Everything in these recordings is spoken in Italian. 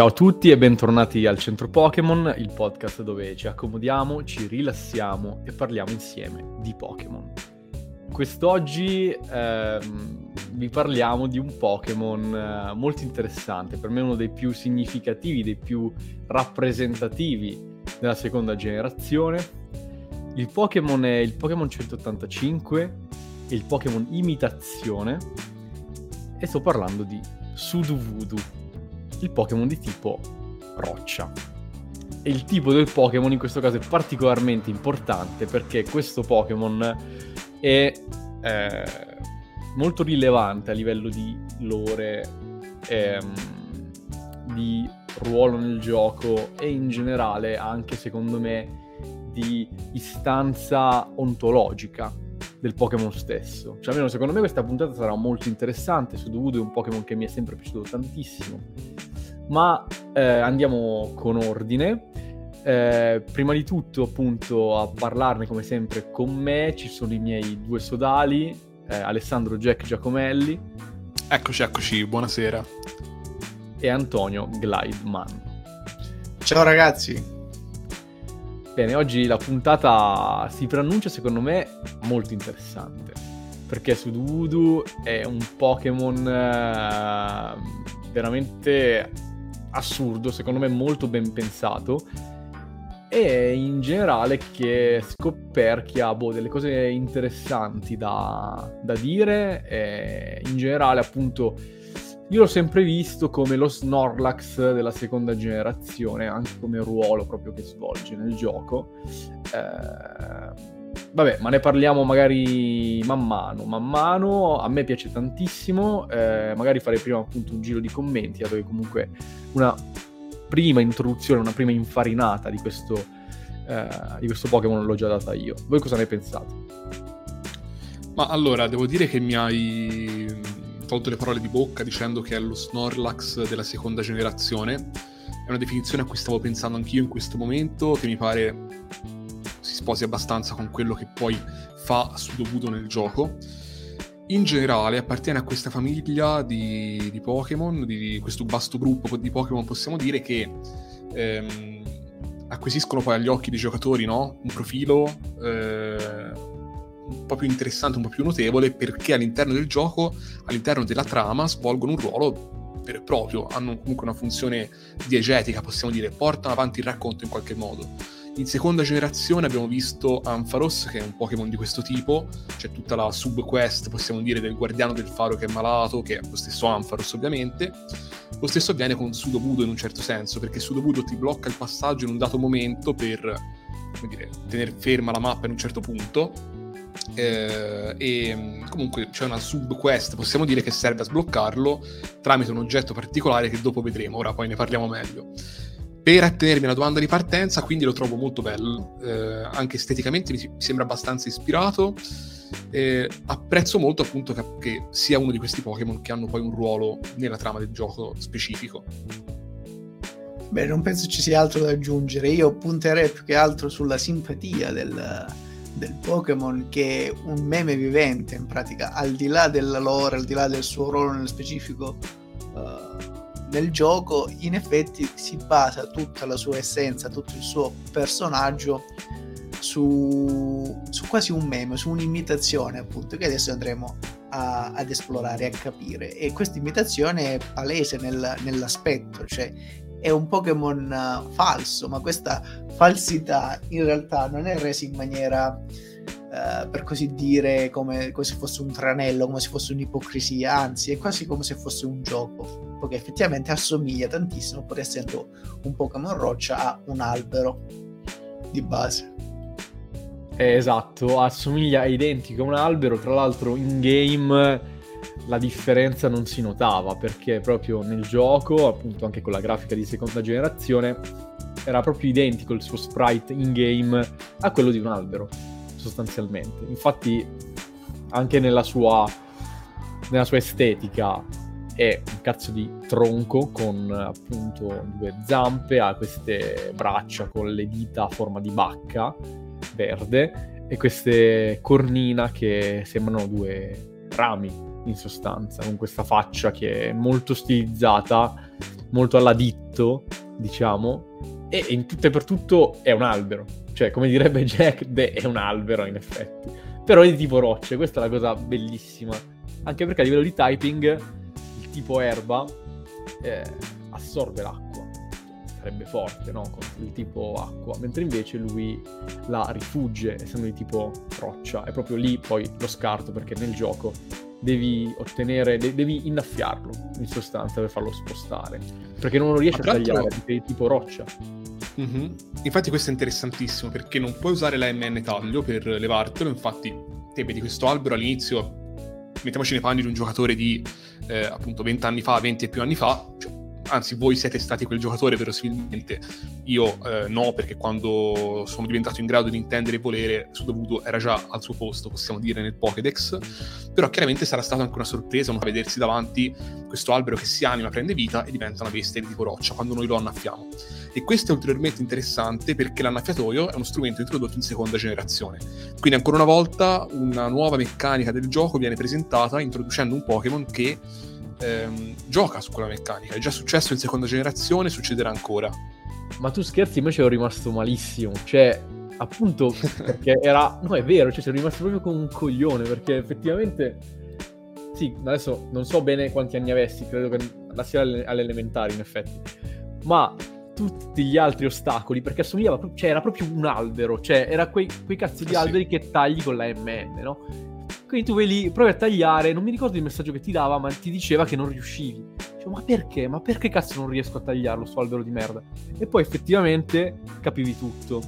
Ciao a tutti e bentornati al Centro Pokémon, il podcast dove ci accomodiamo, ci rilassiamo e parliamo insieme di Pokémon. Quest'oggi ehm, vi parliamo di un Pokémon eh, molto interessante, per me uno dei più significativi, dei più rappresentativi della seconda generazione. Il Pokémon è il Pokémon 185 e il Pokémon imitazione e sto parlando di Sudowoodo il Pokémon di tipo roccia. E il tipo del Pokémon in questo caso è particolarmente importante perché questo Pokémon è eh, molto rilevante a livello di lore, ehm, di ruolo nel gioco e in generale anche secondo me di istanza ontologica del Pokémon stesso. Cioè, almeno secondo me questa puntata sarà molto interessante. Sudowoodo è un Pokémon che mi è sempre piaciuto tantissimo ma eh, andiamo con ordine. Eh, prima di tutto, appunto, a parlarne come sempre con me ci sono i miei due sodali, eh, Alessandro Jack Giacomelli. Eccoci, eccoci, buonasera. E Antonio Glideman. Ciao ragazzi. Bene, oggi la puntata si preannuncia secondo me molto interessante. Perché Sudowoodo è un Pokémon eh, veramente assurdo, secondo me molto ben pensato e in generale che scoperchia boh, delle cose interessanti da, da dire e in generale appunto io l'ho sempre visto come lo Snorlax della seconda generazione anche come ruolo proprio che svolge nel gioco eh, Vabbè, ma ne parliamo magari man mano, man mano, a me piace tantissimo, eh, magari farei prima appunto un giro di commenti, dove comunque una prima introduzione, una prima infarinata di questo, eh, di questo Pokémon l'ho già data io. Voi cosa ne pensate? Ma allora, devo dire che mi hai tolto le parole di bocca dicendo che è lo Snorlax della seconda generazione. È una definizione a cui stavo pensando anch'io in questo momento, che mi pare sposi abbastanza con quello che poi fa Sudobudo nel gioco. In generale appartiene a questa famiglia di, di Pokémon, di questo vasto gruppo di Pokémon possiamo dire che ehm, acquisiscono poi agli occhi dei giocatori no? un profilo eh, un po' più interessante, un po' più notevole perché all'interno del gioco, all'interno della trama svolgono un ruolo vero e proprio, hanno comunque una funzione diegetica possiamo dire, portano avanti il racconto in qualche modo in seconda generazione abbiamo visto Ampharos, che è un Pokémon di questo tipo, c'è tutta la subquest, possiamo dire, del guardiano del faro che è malato, che è lo stesso Ampharos ovviamente. Lo stesso avviene con Sudobudo in un certo senso, perché Sudobudo ti blocca il passaggio in un dato momento per, dire, tenere ferma la mappa in un certo punto, eh, e comunque c'è una subquest, possiamo dire, che serve a sbloccarlo tramite un oggetto particolare che dopo vedremo, ora poi ne parliamo meglio per attenermi alla domanda di partenza, quindi lo trovo molto bello, eh, anche esteticamente mi, sembra abbastanza ispirato. Eh, apprezzo molto appunto che, che, sia uno di questi Pokémon che hanno poi un ruolo nella trama del gioco specifico. Beh, non penso ci sia altro da aggiungere. Io punterei più che altro sulla simpatia del, del Pokémon che è un meme vivente in pratica, al di là della lore, al di là del suo ruolo nello specifico. Uh, nel gioco in effetti si basa tutta la sua essenza, tutto il suo personaggio su, su quasi un meme, su un'imitazione appunto che adesso andremo a, ad esplorare, a capire. E questa imitazione è palese nel, nell'aspetto, cioè è un Pokémon uh, falso, ma questa falsità in realtà non è resa in maniera Uh, per così dire, come, come, se fosse un tranello, come se fosse un'ipocrisia, anzi, è quasi come se fosse un gioco che effettivamente assomiglia tantissimo, pur essendo un Pokémon roccia, a un albero di base. Eh, esatto, assomiglia, identico a un albero, tra l'altro in game la differenza non si notava perché proprio nel gioco, appunto anche con la grafica di seconda generazione, era proprio identico il suo sprite in game a quello di un albero, sostanzialmente. Infatti anche nella sua, nella sua estetica è un cazzo di tronco con appunto due zampe, ha queste braccia con le dita a forma di bacca verde e queste cornina che sembrano due rami in sostanza, con questa faccia che è molto stilizzata, molto alla ditto, diciamo, e in tutto e per tutto è un albero. Cioè, come direbbe Jack, beh, è un albero in effetti. Però è di tipo rocce, questa è la cosa bellissima. Anche perché a livello di typing, il tipo erba eh, assorbe l'acqua sarebbe forte, no? Con il tipo acqua, mentre invece lui la rifugge, essendo di tipo roccia. È proprio lì poi lo scarto, perché nel gioco devi ottenere, de- devi innaffiarlo, in sostanza, per farlo spostare. Perché non lo riesci a tagliare, perché è tipo roccia. Mm-hmm. Infatti questo è interessantissimo, perché non puoi usare la MN taglio per levartelo, infatti te vedi questo albero all'inizio mettiamoci nei panni di un giocatore di eh, appunto 20 anni fa, 20 e più anni fa, cioè, anzi voi siete stati quel giocatore verosimilmente, io eh, no perché quando sono diventato in grado di intendere e volere Sudovudo era già al suo posto, possiamo dire, nel Pokédex, però chiaramente sarà stata anche una sorpresa non vedersi davanti questo albero che si anima, prende vita e diventa una bestia di tipo roccia quando noi lo annaffiamo. E questo è ulteriormente interessante perché l'annaffiatoio è uno strumento introdotto in seconda generazione. Quindi ancora una volta una nuova meccanica del gioco viene presentata introducendo un Pokémon che ehm, gioca su quella meccanica. È già successo in seconda generazione, succederà ancora. Ma tu scherzi, invece ero rimasto malissimo. Cioè, appunto, perché era... No, è vero, cioè, sono rimasto proprio come un coglione, perché effettivamente... Sì, adesso non so bene quanti anni avessi, credo che andassi alle, alle elementari, in effetti. Ma tutti gli altri ostacoli, perché assomigliava... Cioè, era proprio un albero. Cioè, era quei, quei cazzo di eh alberi sì. che tagli con la MN, no? Quindi tu vai lì, provi a tagliare, non mi ricordo il messaggio che ti dava, ma ti diceva che non riuscivi. Dicevo, ma perché? Ma perché cazzo non riesco a tagliarlo sto albero di merda? E poi effettivamente capivi tutto.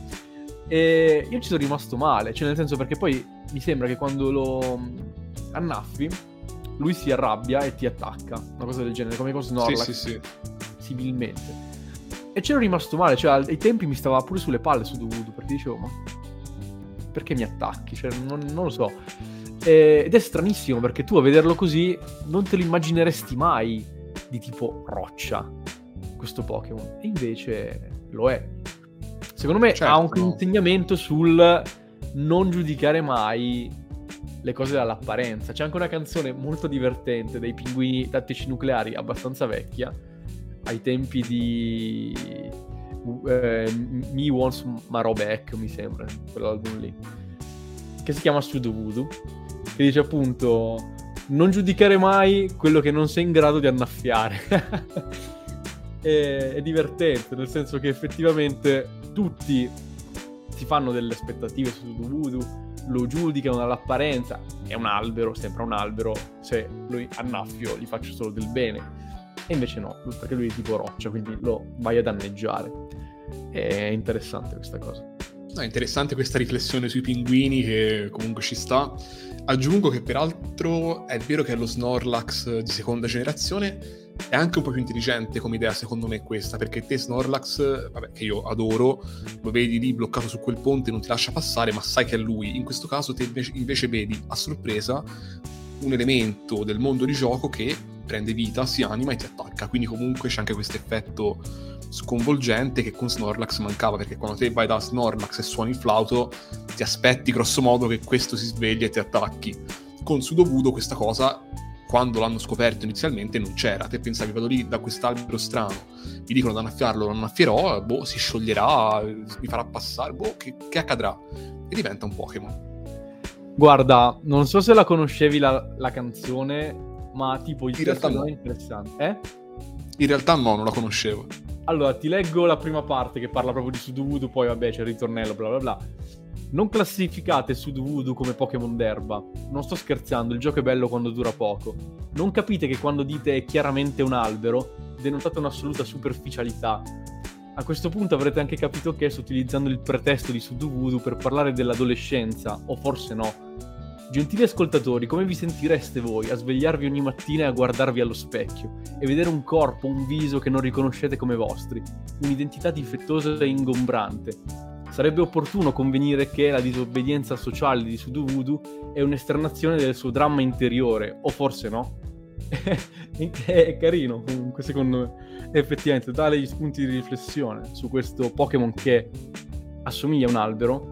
E io ci sono rimasto male, cioè nel senso perché poi mi sembra che quando lo annaffi, lui si arrabbia e ti attacca, una cosa del genere, come con Snorlax. Sì, sì, sì. Similmente. E c'ero rimasto male, cioè ai tempi mi stava pure sulle palle su Dovudo, perché dicevo, ma perché mi attacchi? Cioè, non, non lo so. Eh, ed è stranissimo perché tu a vederlo così non te lo immagineresti mai di tipo roccia questo Pokémon. E invece lo è. Secondo me certo, ha un no. insegnamento sul non giudicare mai le cose dall'apparenza. C'è anche una canzone molto divertente dei pinguini tattici nucleari, abbastanza vecchia, ai tempi di eh, Me Wants Marobek, mi sembra, quell'album lì, che si chiama Studio Voodoo che dice appunto non giudicare mai quello che non sei in grado di annaffiare. è, è divertente, nel senso che effettivamente tutti si fanno delle aspettative su Voodoo, lo giudicano dall'apparenza, è un albero, sembra un albero, se lui annaffio gli faccio solo del bene. E invece no, perché lui è tipo roccia, quindi lo vai a danneggiare. È interessante questa cosa. No, interessante questa riflessione sui pinguini che comunque ci sta. Aggiungo che peraltro è vero che è lo Snorlax di seconda generazione è anche un po' più intelligente come idea secondo me questa, perché te Snorlax, vabbè, che io adoro, lo vedi lì bloccato su quel ponte, non ti lascia passare, ma sai che è lui. In questo caso te invece vedi a sorpresa un elemento del mondo di gioco che prende vita, si anima e ti attacca. Quindi comunque c'è anche questo effetto sconvolgente che con Snorlax mancava, perché quando te vai da Snorlax e suoni il flauto, ti aspetti grosso modo che questo si sveglia e ti attacchi. Con Sudovudo questa cosa, quando l'hanno scoperto inizialmente, non c'era. Te pensavi, vado lì da quest'albero strano, mi dicono di annaffiarlo, lo annaffierò, boh, si scioglierà, mi farà passare, boh, che, che accadrà? E diventa un Pokémon. Guarda, non so se la conoscevi la, la canzone, ma tipo il in realtà no. è interessante. Eh? In realtà no, non la conoscevo. Allora, ti leggo la prima parte che parla proprio di Sudowoodo, poi vabbè c'è il ritornello, bla bla bla. Non classificate Sudowoodo come Pokémon d'erba. Non sto scherzando, il gioco è bello quando dura poco. Non capite che quando dite è chiaramente un albero, denotate un'assoluta superficialità. A questo punto avrete anche capito che sto utilizzando il pretesto di Sudowoodo per parlare dell'adolescenza, o forse no Gentili ascoltatori, come vi sentireste voi a svegliarvi ogni mattina e a guardarvi allo specchio e vedere un corpo, un viso che non riconoscete come vostri, un'identità difettosa e ingombrante? Sarebbe opportuno convenire che la disobbedienza sociale di Sudovudu è un'esternazione del suo dramma interiore, o forse no? è carino comunque secondo me effettivamente dà degli spunti di riflessione su questo Pokémon che assomiglia a un albero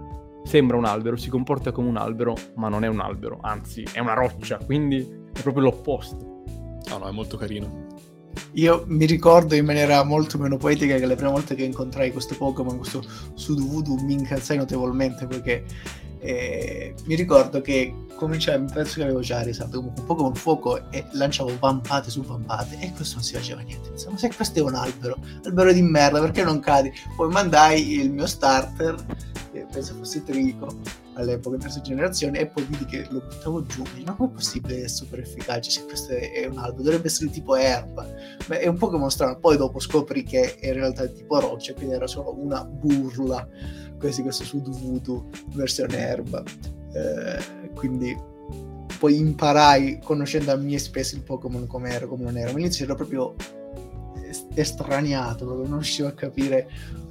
sembra un albero, si comporta come un albero, ma non è un albero, anzi è una roccia, quindi è proprio l'opposto. No, no, è molto carino. Io mi ricordo in maniera molto meno poetica che la prima volta che incontrai questo Pokémon, questo Sudowoodo, mi incazzai notevolmente perché eh, mi ricordo che cominciai, penso che avevo già risalto comunque un Pokémon fuoco e lanciavo vampate su vampate e questo non si faceva niente. Pensavo, ma se questo è un albero, albero di merda, perché non cadi? Poi mandai il mio starter, che penso fosse Trico, all'epoca in terza generazione e poi vidi che lo buttavo giù. E ma com'è possibile essere super efficace se questo è un albero? Dovrebbe essere tipo erba. Beh, è un Pokémon strano. Poi dopo scopri che in realtà è tipo roccia quindi era solo una burla questi questo Sudowoodo versione erba eh, quindi poi imparai conoscendo a mie spese il Pokémon come era come non era ma all'inizio ero proprio estraniato proprio non riuscivo a capire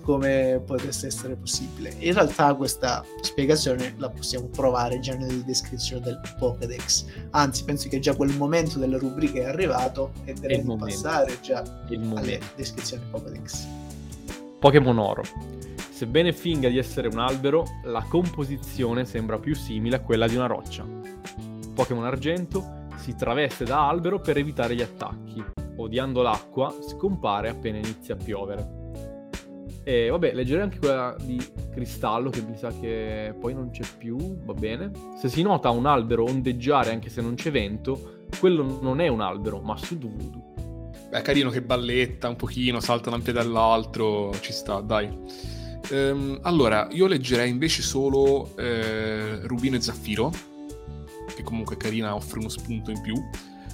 come potesse essere possibile. In realtà questa spiegazione la possiamo trovare già nella descrizione del Pokédex, anzi penso che già quel momento della rubrica è arrivato e di passare già alle descrizioni Pokédex. Pokémon Oro. Sebbene finga di essere un albero, la composizione sembra più simile a quella di una roccia. Pokémon Argento si traveste da albero per evitare gli attacchi. Odiando l'acqua, scompare appena inizia a piovere. E vabbè, leggerei anche quella di cristallo che mi sa che poi non c'è più, va bene. Se si nota un albero ondeggiare anche se non c'è vento, quello non è un albero, ma Sudowoodo. Beh, carino che balletta un pochino, salta da un piede all'altro, ci sta, dai. Ehm, allora, io leggerei invece solo eh, Rubino e Zaffiro, che comunque è carina, offre uno spunto in più.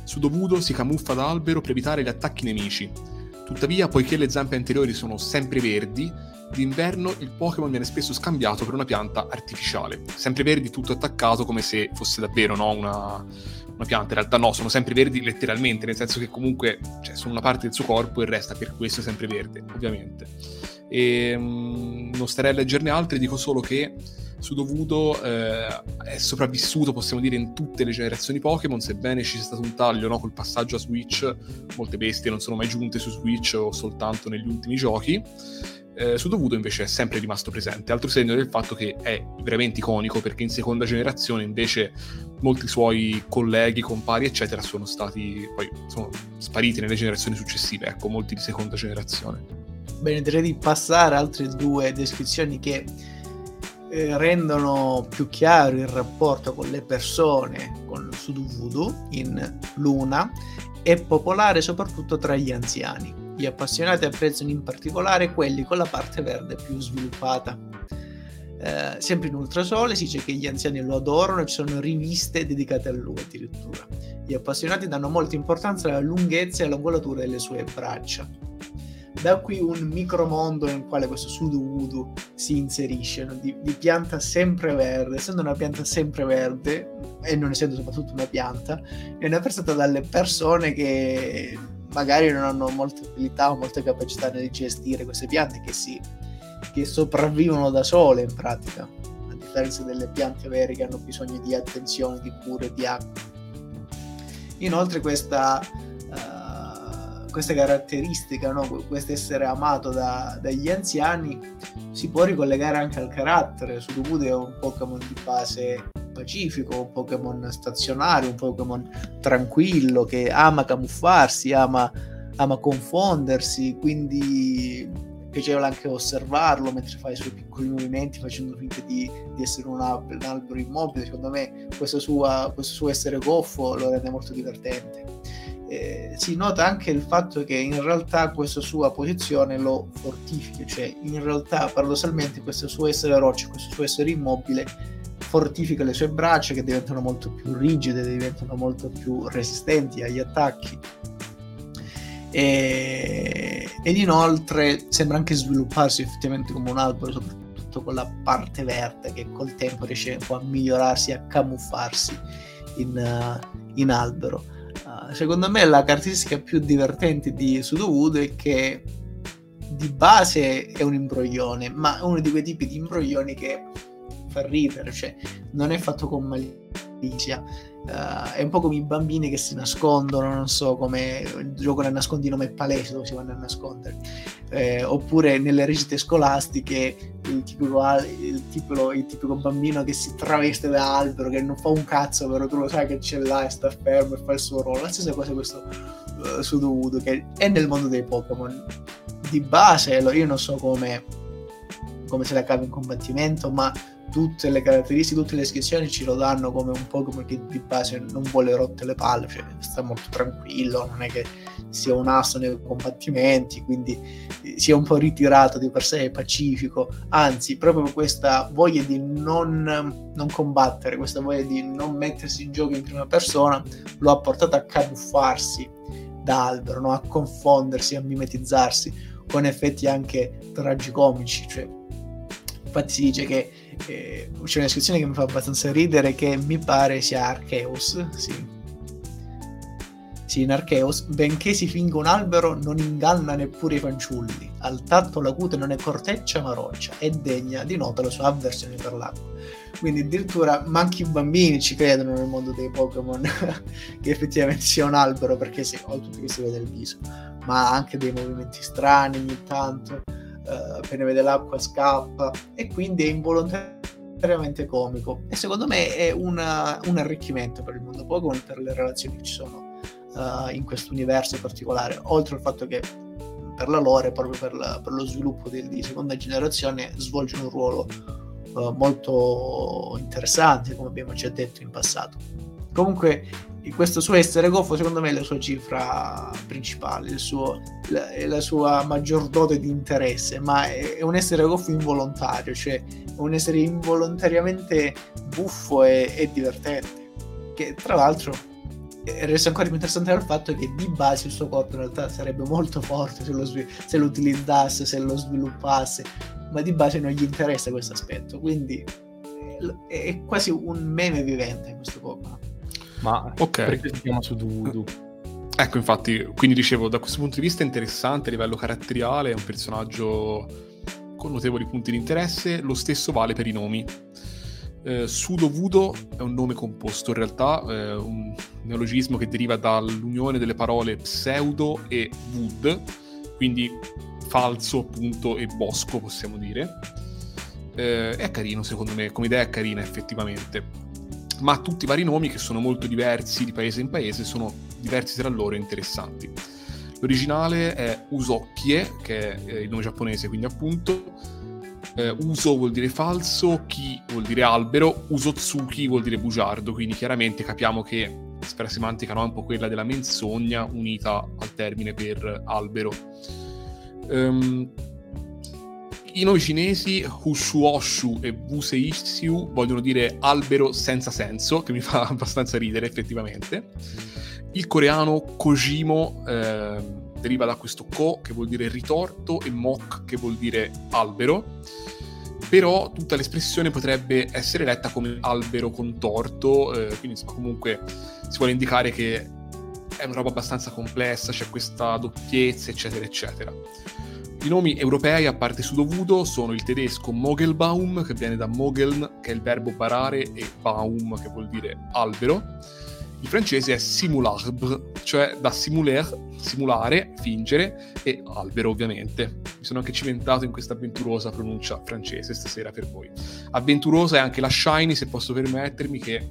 Sudowoodo si camuffa da albero per evitare gli attacchi nemici Tuttavia, poiché le zampe anteriori sono sempre verdi, d'inverno il Pokémon viene spesso scambiato per una pianta artificiale. Sempre verdi, tutto attaccato, come se fosse davvero no, una, una, pianta. In realtà no, sono sempre verdi letteralmente, nel senso che comunque cioè, sono una parte del suo corpo e resta per questo sempre verde, ovviamente. E, um, non starei a leggerne altre, dico solo che Sudowoodo eh, è sopravvissuto, possiamo dire, in tutte le generazioni Pokémon, sebbene ci sia stato un taglio no, col passaggio a Switch, molte bestie non sono mai giunte su Switch o soltanto negli ultimi giochi. Eh, Sudowoodo invece è sempre rimasto presente, altro segno del fatto che è veramente iconico perché in seconda generazione invece molti suoi colleghi, compari eccetera sono stati poi sono spariti nelle generazioni successive, ecco, molti di seconda generazione. Bene, direi di passare altre due descrizioni che eh, rendono più chiaro il rapporto con le persone con Sudowoodo in Luna è popolare soprattutto tra gli anziani. Gli appassionati apprezzano in particolare quelli con la parte verde più sviluppata. Eh, sempre in Ultrasole si dice che gli anziani lo adorano e ci sono riviste dedicate a lui addirittura. Gli appassionati danno molta importanza alla lunghezza e all'angolatura delle sue braccia da qui un micromondo nel quale questo Sudowoodo si inserisce, no? di, di, pianta sempreverde, essendo una pianta sempreverde e non essendo soprattutto una pianta, viene apprezzata dalle persone che magari non hanno molte abilità o molte capacità nel gestire queste piante che, si, che sopravvivono da sole in pratica, a differenza delle piante vere che hanno bisogno di attenzione, di cure, di acqua. Inoltre questa questa caratteristica, no? questo essere amato da, dagli anziani, si può ricollegare anche al carattere. Sudowoodo è un Pokémon di base pacifico, un Pokémon stazionario, un Pokémon tranquillo che ama camuffarsi, ama, ama confondersi, quindi piacevole anche osservarlo mentre fa i suoi piccoli movimenti facendo finta di, di essere un, un, albero immobile. Secondo me questo, sua, questo suo essere goffo lo rende molto divertente eh, si nota anche il fatto che in realtà questa sua posizione lo fortifica, cioè in realtà paradossalmente questo suo essere roccia, questo suo essere immobile fortifica le sue braccia che diventano molto più rigide, diventano molto più resistenti agli attacchi. E, ed inoltre sembra anche svilupparsi effettivamente come un albero, soprattutto con la parte verde che col tempo riesce un po' a migliorarsi, a camuffarsi in, uh, in albero secondo me la caratteristica più divertente di Sudowoodo è che di base è un imbroglione, ma è uno di quei tipi di imbroglioni che fa ridere, cioè non è fatto con malizia. Uh, è un po' come i bambini che si nascondono, non so, come il gioco nel nascondino ma è palese dove si vanno a nascondere. eh, oppure nelle recite scolastiche il tipico, il, tipico, il tipico, bambino che si traveste da albero, che non fa un cazzo, però tu lo sai che c'è là e sta fermo e fa il suo ruolo. La stessa cosa questo uh, Sudowoodo, che è nel mondo dei Pokémon. Di base, io non so come, come se la cava in combattimento, ma tutte le caratteristiche, tutte le descrizioni ci lo danno come un Pokémon che di base non vuole rotte le palle, cioè sta molto tranquillo, non è che sia un asso nei combattimenti, quindi eh, sia un po' ritirato di per sé, pacifico, anzi proprio questa voglia di non, non combattere, questa voglia di non mettersi in gioco in prima persona lo ha portato a camuffarsi da albero, no? a confondersi, a mimetizzarsi con effetti anche tragicomici, cioè infatti si dice che eh, c'è una descrizione che mi fa abbastanza ridere che mi pare sia Arceus, sì. Sì, in Arceus, benché si finga un albero, non inganna neppure i fanciulli. Al tatto la cute non è corteccia ma roccia, è degna di nota la sua avversione per l'acqua. Quindi addirittura manchi i bambini ci credono nel mondo dei Pokémon che effettivamente sia un albero, perché sì, oltre che si vede il viso, ma anche dei movimenti strani ogni tanto appena vede l'acqua scappa e quindi è involontariamente comico. E secondo me è una, un arricchimento per il mondo Pokémon per le relazioni che ci sono uh, in questo universo particolare oltre al fatto che per la lore proprio per, la, per lo sviluppo di, di, seconda generazione svolge un ruolo uh, molto interessante come abbiamo già detto in passato. Comunque questo suo essere goffo secondo me è la sua cifra principale, il suo, la, la sua maggior dote di interesse, ma è, è, un essere goffo involontario, cioè è un essere involontariamente buffo e, e divertente, che tra l'altro resta ancora più interessante dal fatto che di base il suo corpo in realtà sarebbe molto forte se lo, se lo utilizzasse, se lo sviluppasse, ma di base non gli interessa questo aspetto, quindi è quasi un meme vivente questo Pokémon. Ma okay. perché si chiama Sudoku? Ecco, infatti, quindi dicevo, da questo punto di vista è interessante a livello caratteriale, è un personaggio con notevoli punti di interesse, lo stesso vale per i nomi. Eh, Sudovudo è un nome composto, in realtà è un neologismo che deriva dall'unione delle parole pseudo e wood, quindi falso appunto e bosco possiamo dire. Eh, è carino secondo me, come idea è carina effettivamente ma tutti i vari nomi che sono molto diversi di paese in paese, sono diversi tra loro e interessanti. L'originale è Usocchie, che è il nome giapponese, quindi appunto. Eh, uso vuol dire falso, Ki vuol dire albero, Usotsuki vuol dire bugiardo, quindi chiaramente capiamo che la semantica no, è un po' quella della menzogna unita al termine per albero. Um, i nomi cinesi Hushuoshu e Wuseishu vogliono dire albero senza senso, che mi fa abbastanza ridere effettivamente. Il coreano Kojimo eh, deriva da questo ko che vuol dire ritorto e mok che vuol dire albero. Però tutta l'espressione potrebbe essere letta come albero contorto, eh, quindi comunque si vuole indicare che è una roba abbastanza complessa, c'è questa doppiezza, eccetera, eccetera. I nomi europei, a parte Sudovudo, sono il tedesco Mogelbaum, che viene da Mogeln, che è il verbo barare, e Baum, che vuol dire albero. Il francese è simulable, cioè da simuler, simulare, fingere, e albero ovviamente. Mi sono anche cimentato in questa avventurosa pronuncia francese stasera per voi. Avventurosa è anche la shiny, se posso permettermi, che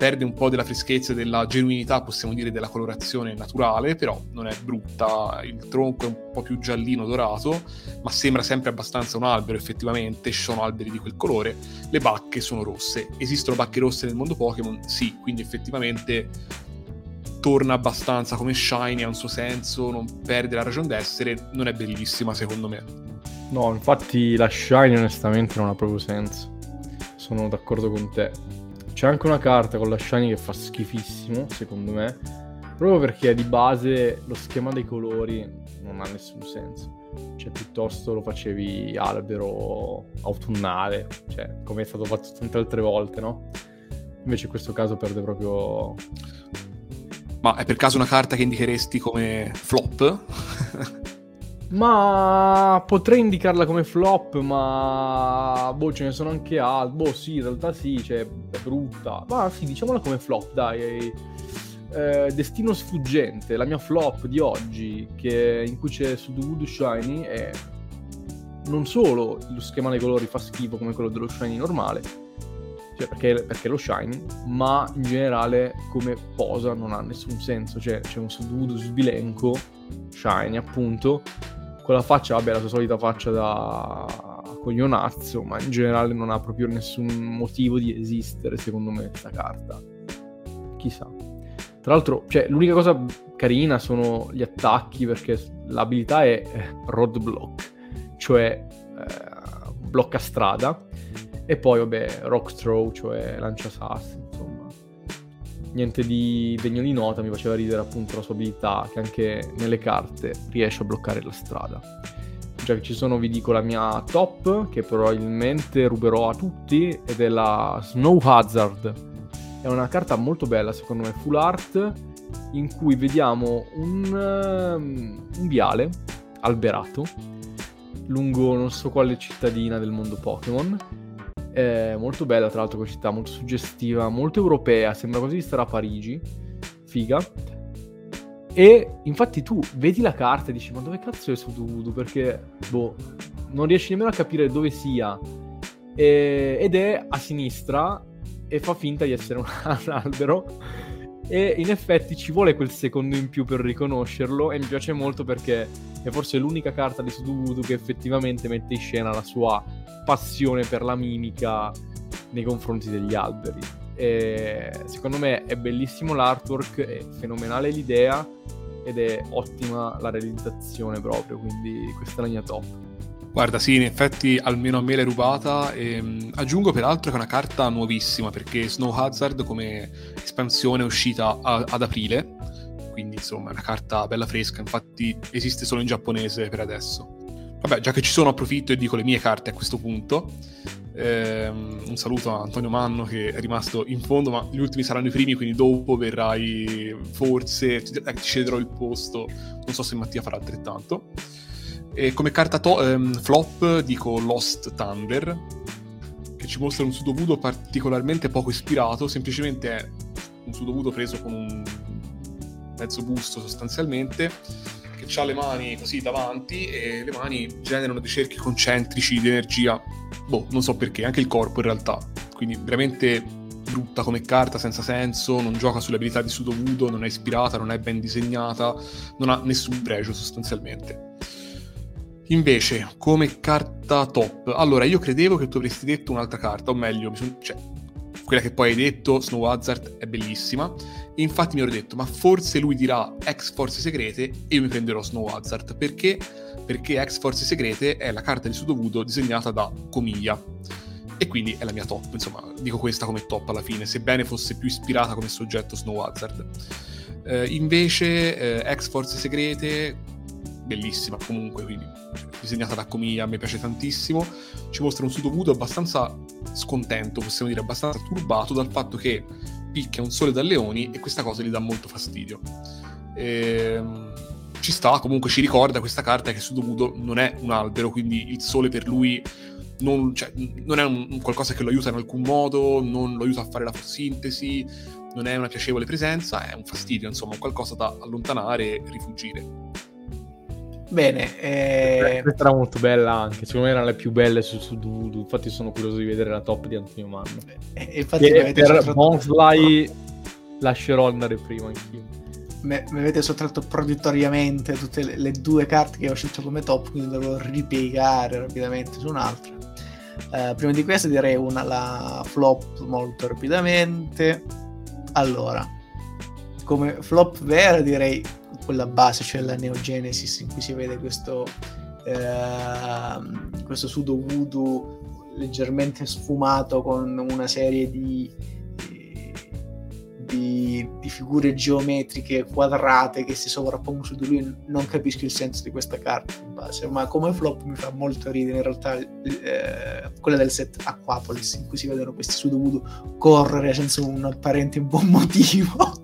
perde un po' della freschezza e della genuinità, possiamo dire, della colorazione naturale, però non è brutta, il tronco è un po' più giallino dorato, ma sembra sempre abbastanza un albero effettivamente, ci sono alberi di quel colore, le bacche sono rosse. Esistono bacche rosse nel mondo Pokémon? Sì, quindi effettivamente torna abbastanza come shiny, ha un suo senso, non perde la ragione d'essere, non è bellissima secondo me. No, infatti la shiny onestamente non ha proprio senso. Sono d'accordo con te c'è anche una carta con la shiny che fa schifissimo, secondo me. Proprio perché di base lo schema dei colori non ha nessun senso. Cioè, piuttosto lo facevi albero autunnale, cioè, come è stato fatto tante altre volte, no? Invece in questo caso perde proprio... Ma è per caso una carta che indicheresti come flop? Ma potrei indicarla come flop, ma boh, ce ne sono anche altri. Boh, sì, in realtà sì, cioè, è brutta. Ma sì, diciamola come flop, dai. eh, Destino Sfuggente, la mia flop di oggi, che, in cui c'è su Voodoo Shiny, è non solo lo schema dei colori fa schifo come quello dello Shiny normale, cioè perché, perché lo Shiny, ma in generale come posa non ha nessun senso. Cioè c'è un Sudoku sbilenco, Shiny appunto, la faccia, vabbè, la sua solita faccia da coglionazzo, ma in generale non ha proprio nessun motivo di esistere, secondo me, questa carta. Chissà. Tra l'altro, cioè, l'unica cosa carina sono gli attacchi, perché l'abilità è roadblock, cioè eh, blocca strada, e poi, vabbè, rock throw, cioè lancia sassi. Niente di degno di nota, mi faceva ridere appunto la sua abilità, che anche nelle carte riesce a bloccare la strada. Già che ci sono, vi dico la mia top, che probabilmente ruberò a tutti, ed è la Snow Hazard è una carta molto bella, secondo me, full art, in cui vediamo un, um, un viale alberato lungo non so quale cittadina del mondo Pokémon. È molto bella, tra l'altro, questa città molto suggestiva, molto europea, sembra quasi di stare a Parigi. Figa. E infatti tu vedi la carta e dici: Ma dove cazzo è Sudoku? Perché, boh, non riesci nemmeno a capire dove sia. E, ed è a sinistra e fa finta di essere un, albero. E in effetti ci vuole quel secondo in più per riconoscerlo. E mi piace molto perché è forse l'unica carta di Sudoku che effettivamente mette in scena la sua passione per la mimica nei confronti degli alberi. E secondo me è bellissimo l'artwork, è fenomenale l'idea ed è ottima la realizzazione proprio, quindi questa è la mia top. Guarda, sì, in effetti almeno a me l'hai rubata. E, mh, aggiungo peraltro che è una carta nuovissima perché Snow Hazard come espansione è uscita a, ad aprile, quindi insomma è una carta bella fresca, infatti esiste solo in giapponese per adesso. Vabbè, già che ci sono approfitto e dico le mie carte a questo punto. Ehm, un saluto a Antonio Manno che è rimasto in fondo, ma gli ultimi saranno i primi, quindi dopo verrai forse, ti, ti cederò il posto, non so se Mattia farà altrettanto. E come carta to- ehm, flop dico Lost Thunder, che ci mostra un sudovudo particolarmente poco ispirato, semplicemente è un sudovudo preso con un mezzo busto sostanzialmente, che ha le mani così davanti e le mani generano dei cerchi concentrici di energia, boh, non so perché, anche il corpo in realtà, quindi veramente brutta come carta, senza senso, non gioca sulle abilità di Sudovudo, non è ispirata, non è ben disegnata, non ha nessun pregio sostanzialmente. Invece, come carta top, allora io credevo che tu avresti detto un'altra carta, o meglio, cioè, quella che poi hai detto, Snow Hazard, è bellissima. E infatti mi ero detto, ma forse lui dirà ex Forze Segrete e io mi prenderò Snow Hazard. Perché? Perché ex Forze Segrete è la carta di Sudovudo disegnata da Comiglia. E quindi è la mia top, insomma, dico questa come top alla fine, sebbene fosse più ispirata come soggetto Snow Hazard. Eh, invece, eh, ex Forze Segrete, bellissima comunque, quindi disegnata da Comiglia, a me piace tantissimo, ci mostra un Sudovudo abbastanza scontento, possiamo dire abbastanza turbato dal fatto che picchia un sole da leoni e questa cosa gli dà molto fastidio. Ehm, ci sta, comunque ci ricorda questa carta che Sudovudo non è un albero, quindi il sole per lui non, cioè, non è un, un qualcosa che lo aiuta in alcun modo, non lo aiuta a fare la fotosintesi, non è una piacevole presenza, è un fastidio, insomma, qualcosa da allontanare e rifugire. Bene, eh... questa era molto bella anche. Secondo me era le più belle su, su Dudu. Infatti, sono curioso di vedere la top di Antonio Manno. Eh, infatti, e per Bonfly lascerò andare prima anch'io. Mi avete sottratto produttoriamente tutte le, le, due carte che ho scelto come top, quindi devo ripiegare rapidamente su un'altra. Uh, prima di questa direi una la flop molto rapidamente. Allora, come flop vera direi quella base, cioè la Neo Genesis in cui si vede questo, eh, questo sudo voodoo leggermente sfumato con una serie di, di, di, figure geometriche quadrate che si sovrappongono su di lui. Non capisco il senso di questa carta in base, ma come flop mi fa molto ridere in realtà eh, quella del set Aquapolis in cui si vedono questi sudo voodoo correre senza un apparente buon motivo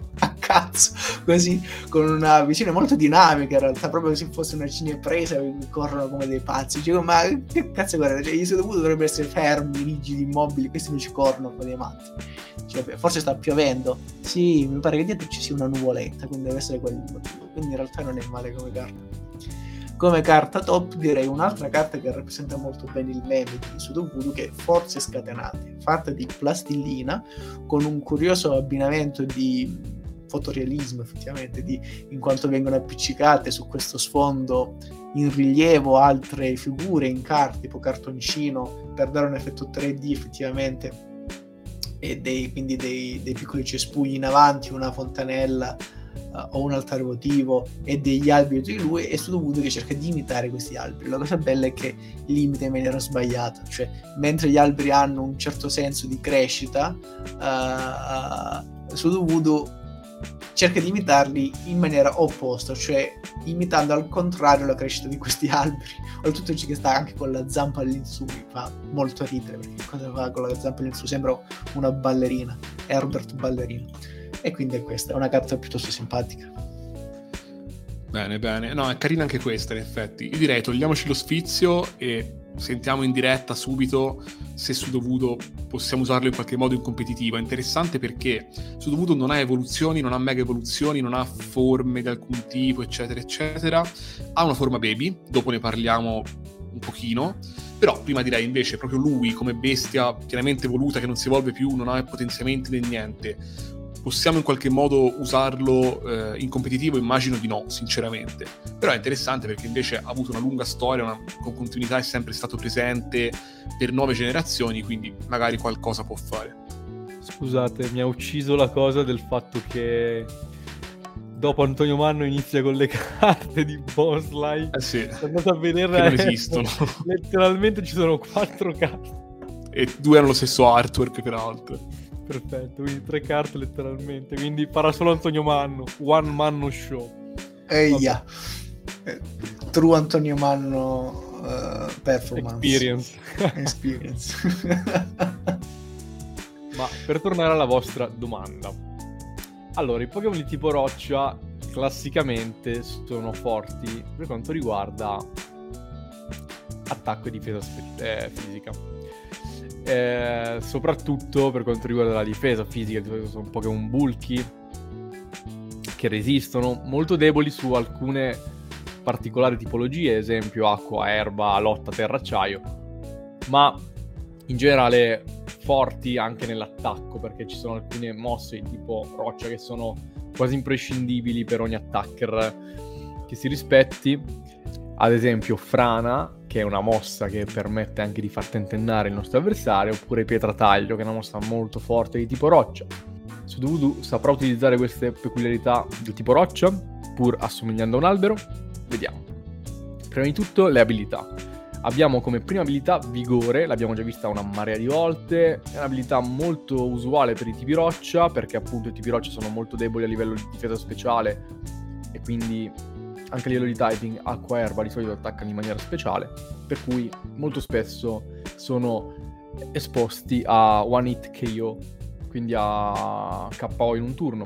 cazzo, così con una visione molto dinamica in realtà, proprio se fosse una cinepresa corrono come dei pazzi. Dicevo, ma che cazzo guarda, cioè, gli dovuto dovrebbero essere fermi, rigidi, immobili, questi non ci corrono come dei matti. Cioè, forse sta piovendo. Sì, mi pare che dietro ci sia una nuvoletta, quindi deve essere quello il motivo. Quindi in realtà non è male come carta. Come carta top direi un'altra carta che rappresenta molto bene il meme di Sudoku che è Forze Scatenate, fatta di plastilina con un curioso abbinamento di fotorealismo effettivamente di, in quanto vengono appiccicate su questo sfondo in rilievo altre figure in carta tipo cartoncino per dare un effetto 3D effettivamente e dei, quindi dei, dei piccoli cespugli in avanti una fontanella uh, o un altare votivo e degli alberi di lui e Sudobudo che cerca di imitare questi alberi. La cosa bella è che li imita in maniera sbagliata, cioè mentre gli alberi hanno un certo senso di crescita, uh, Sudobudo cerca di imitarli in maniera opposta, cioè imitando al contrario la crescita di questi alberi. Oltretutto che sta anche con la zampa all'insù, mi fa molto ridere perché cosa fa con la zampa all'insù? Sembra una ballerina, Herbert ballerina. E quindi è questa, è una carta piuttosto simpatica. Bene, bene. No, è carina anche questa, in effetti. Io direi togliamoci lo sfizio e sentiamo in diretta subito se Sudovudo possiamo usarlo in qualche modo in competitiva. Interessante perché Sudovudo non ha evoluzioni, non ha mega evoluzioni, non ha forme di alcun tipo, eccetera, eccetera. Ha una forma baby, dopo ne parliamo un pochino. Però prima direi invece proprio lui come bestia pienamente evoluta che non si evolve più, non ha potenziamenti né niente possiamo in qualche modo usarlo eh, in competitivo? Immagino di no, sinceramente. Però è interessante perché invece ha avuto una lunga storia, una con continuità è sempre stato presente per nuove generazioni, quindi magari qualcosa può fare. Scusate, mi ha ucciso la cosa del fatto che dopo Antonio Manno inizia con le carte di Boslai. Eh sì. Sono andato a vedere. Che non esistono. Letteralmente ci sono quattro carte. E due hanno lo stesso artwork, peraltro. Perfetto, quindi tre carte letteralmente. Quindi farà solo Antonio Manno. One Manno Show. Eia. Eh, true Antonio Manno uh, performance. Experience. Experience. Ma per tornare alla vostra domanda. Allora, i Pokémon di tipo roccia classicamente sono forti per quanto riguarda attacco e difesa spe- eh, fisica eh, soprattutto per quanto riguarda la difesa fisica, sono Pokémon bulky che resistono, molto deboli su alcune particolari tipologie, esempio acqua, erba, lotta, terra, acciaio, ma in generale forti anche nell'attacco perché ci sono alcune mosse di tipo roccia che sono quasi imprescindibili per ogni attacker che si rispetti. Ad esempio, Frana che è una mossa che permette anche di far tentennare il nostro avversario, oppure Pietra Taglio, che è una mossa molto forte di tipo roccia. Sudovudu saprà utilizzare queste peculiarità del tipo roccia, pur assomigliando a un albero? Vediamo. Prima di tutto le abilità. Abbiamo come prima abilità vigore, l'abbiamo già vista una marea di volte, è un'abilità molto usuale per i tipi roccia, perché appunto i tipi roccia sono molto deboli a livello di difesa speciale e quindi anche a livello di typing acqua e erba di solito attaccano in maniera speciale, per cui molto spesso sono esposti a one hit KO, quindi a KO in un turno.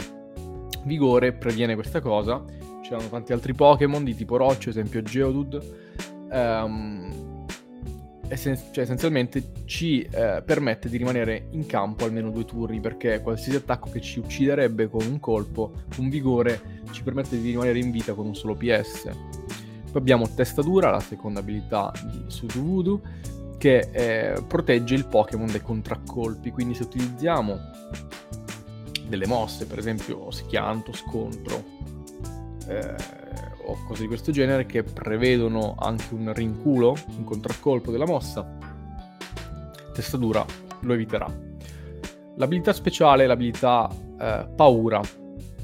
Vigore previene questa cosa, c'erano tanti altri Pokémon di tipo roccia, esempio Geodude, um, essen- cioè essenzialmente ci eh, permette di rimanere in campo almeno due turni perché qualsiasi attacco che ci ucciderebbe con un colpo, un vigore, ci permette di rimanere in vita con un solo PS. Poi abbiamo Testadura, la seconda abilità di Sudovudu, che eh, protegge il Pokémon dai contraccolpi, quindi se utilizziamo delle mosse, per esempio Schianto, Scontro, eh, o cose di questo genere che prevedono anche un rinculo, un contraccolpo della mossa, testa dura lo eviterà. L'abilità speciale, l'abilità eh, paura,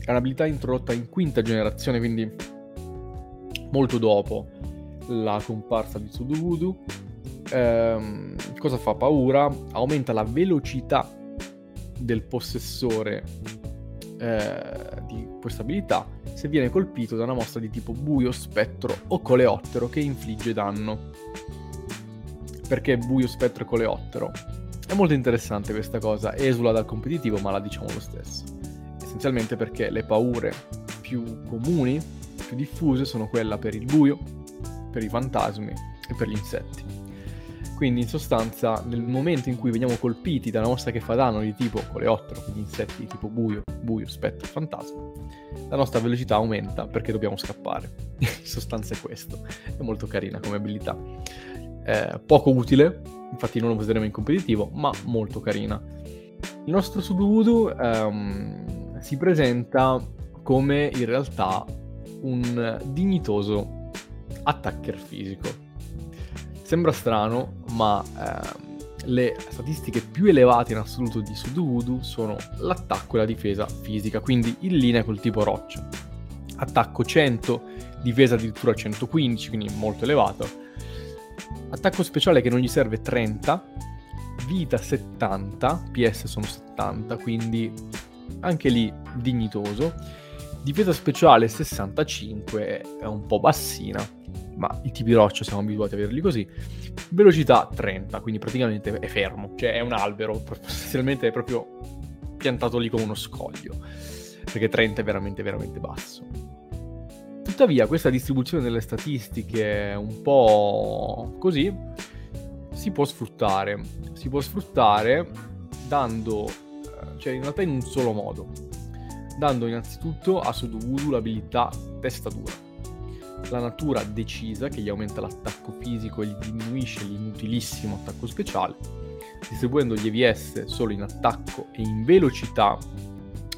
è un'abilità introdotta in quinta generazione, quindi molto dopo la comparsa di Sudovudu. Eh, cosa fa paura? Aumenta la velocità del possessore eh, di questa abilità se viene colpito da una mossa di tipo buio, spettro o coleottero che infligge danno. Perché buio, spettro e coleottero? È molto interessante questa cosa, esula dal competitivo ma la diciamo lo stesso. essenzialmente perché le paure più comuni, più diffuse, sono quella per il buio, per i fantasmi e per gli insetti. Quindi in sostanza nel momento in cui veniamo colpiti da una mostra che fa danno di tipo coleottero, quindi insetti di tipo buio, buio, spettro, fantasma, la nostra velocità aumenta perché dobbiamo scappare. in sostanza è questo. È molto carina come abilità. Eh, poco utile, infatti non lo useremo in competitivo, ma molto carina. Il nostro Sudovudu ehm, si presenta come in realtà un dignitoso attacker fisico Sembra strano, ma ehm, le statistiche più elevate in assoluto di Sudovudu sono l'attacco e la difesa fisica, quindi in linea col tipo roccia. Attacco 100, difesa addirittura 115, quindi molto elevato. Attacco speciale che non gli serve 30, vita 70, PS sono 70, quindi anche lì dignitoso. Difesa speciale 65 è un po' bassina, ma i tipi roccia siamo abituati a averli così. Velocità 30, quindi praticamente è fermo, cioè è un albero, essenzialmente è proprio piantato lì come uno scoglio, perché 30 è veramente, veramente basso. Tuttavia questa distribuzione delle statistiche un po' così si può sfruttare, si può sfruttare dando, eh, cioè in realtà in un solo modo, dando innanzitutto a Sudovudu l'abilità testa dura. La natura decisa che gli aumenta l'attacco fisico e gli diminuisce l'inutilissimo attacco speciale, distribuendo gli EVS solo in attacco e in velocità,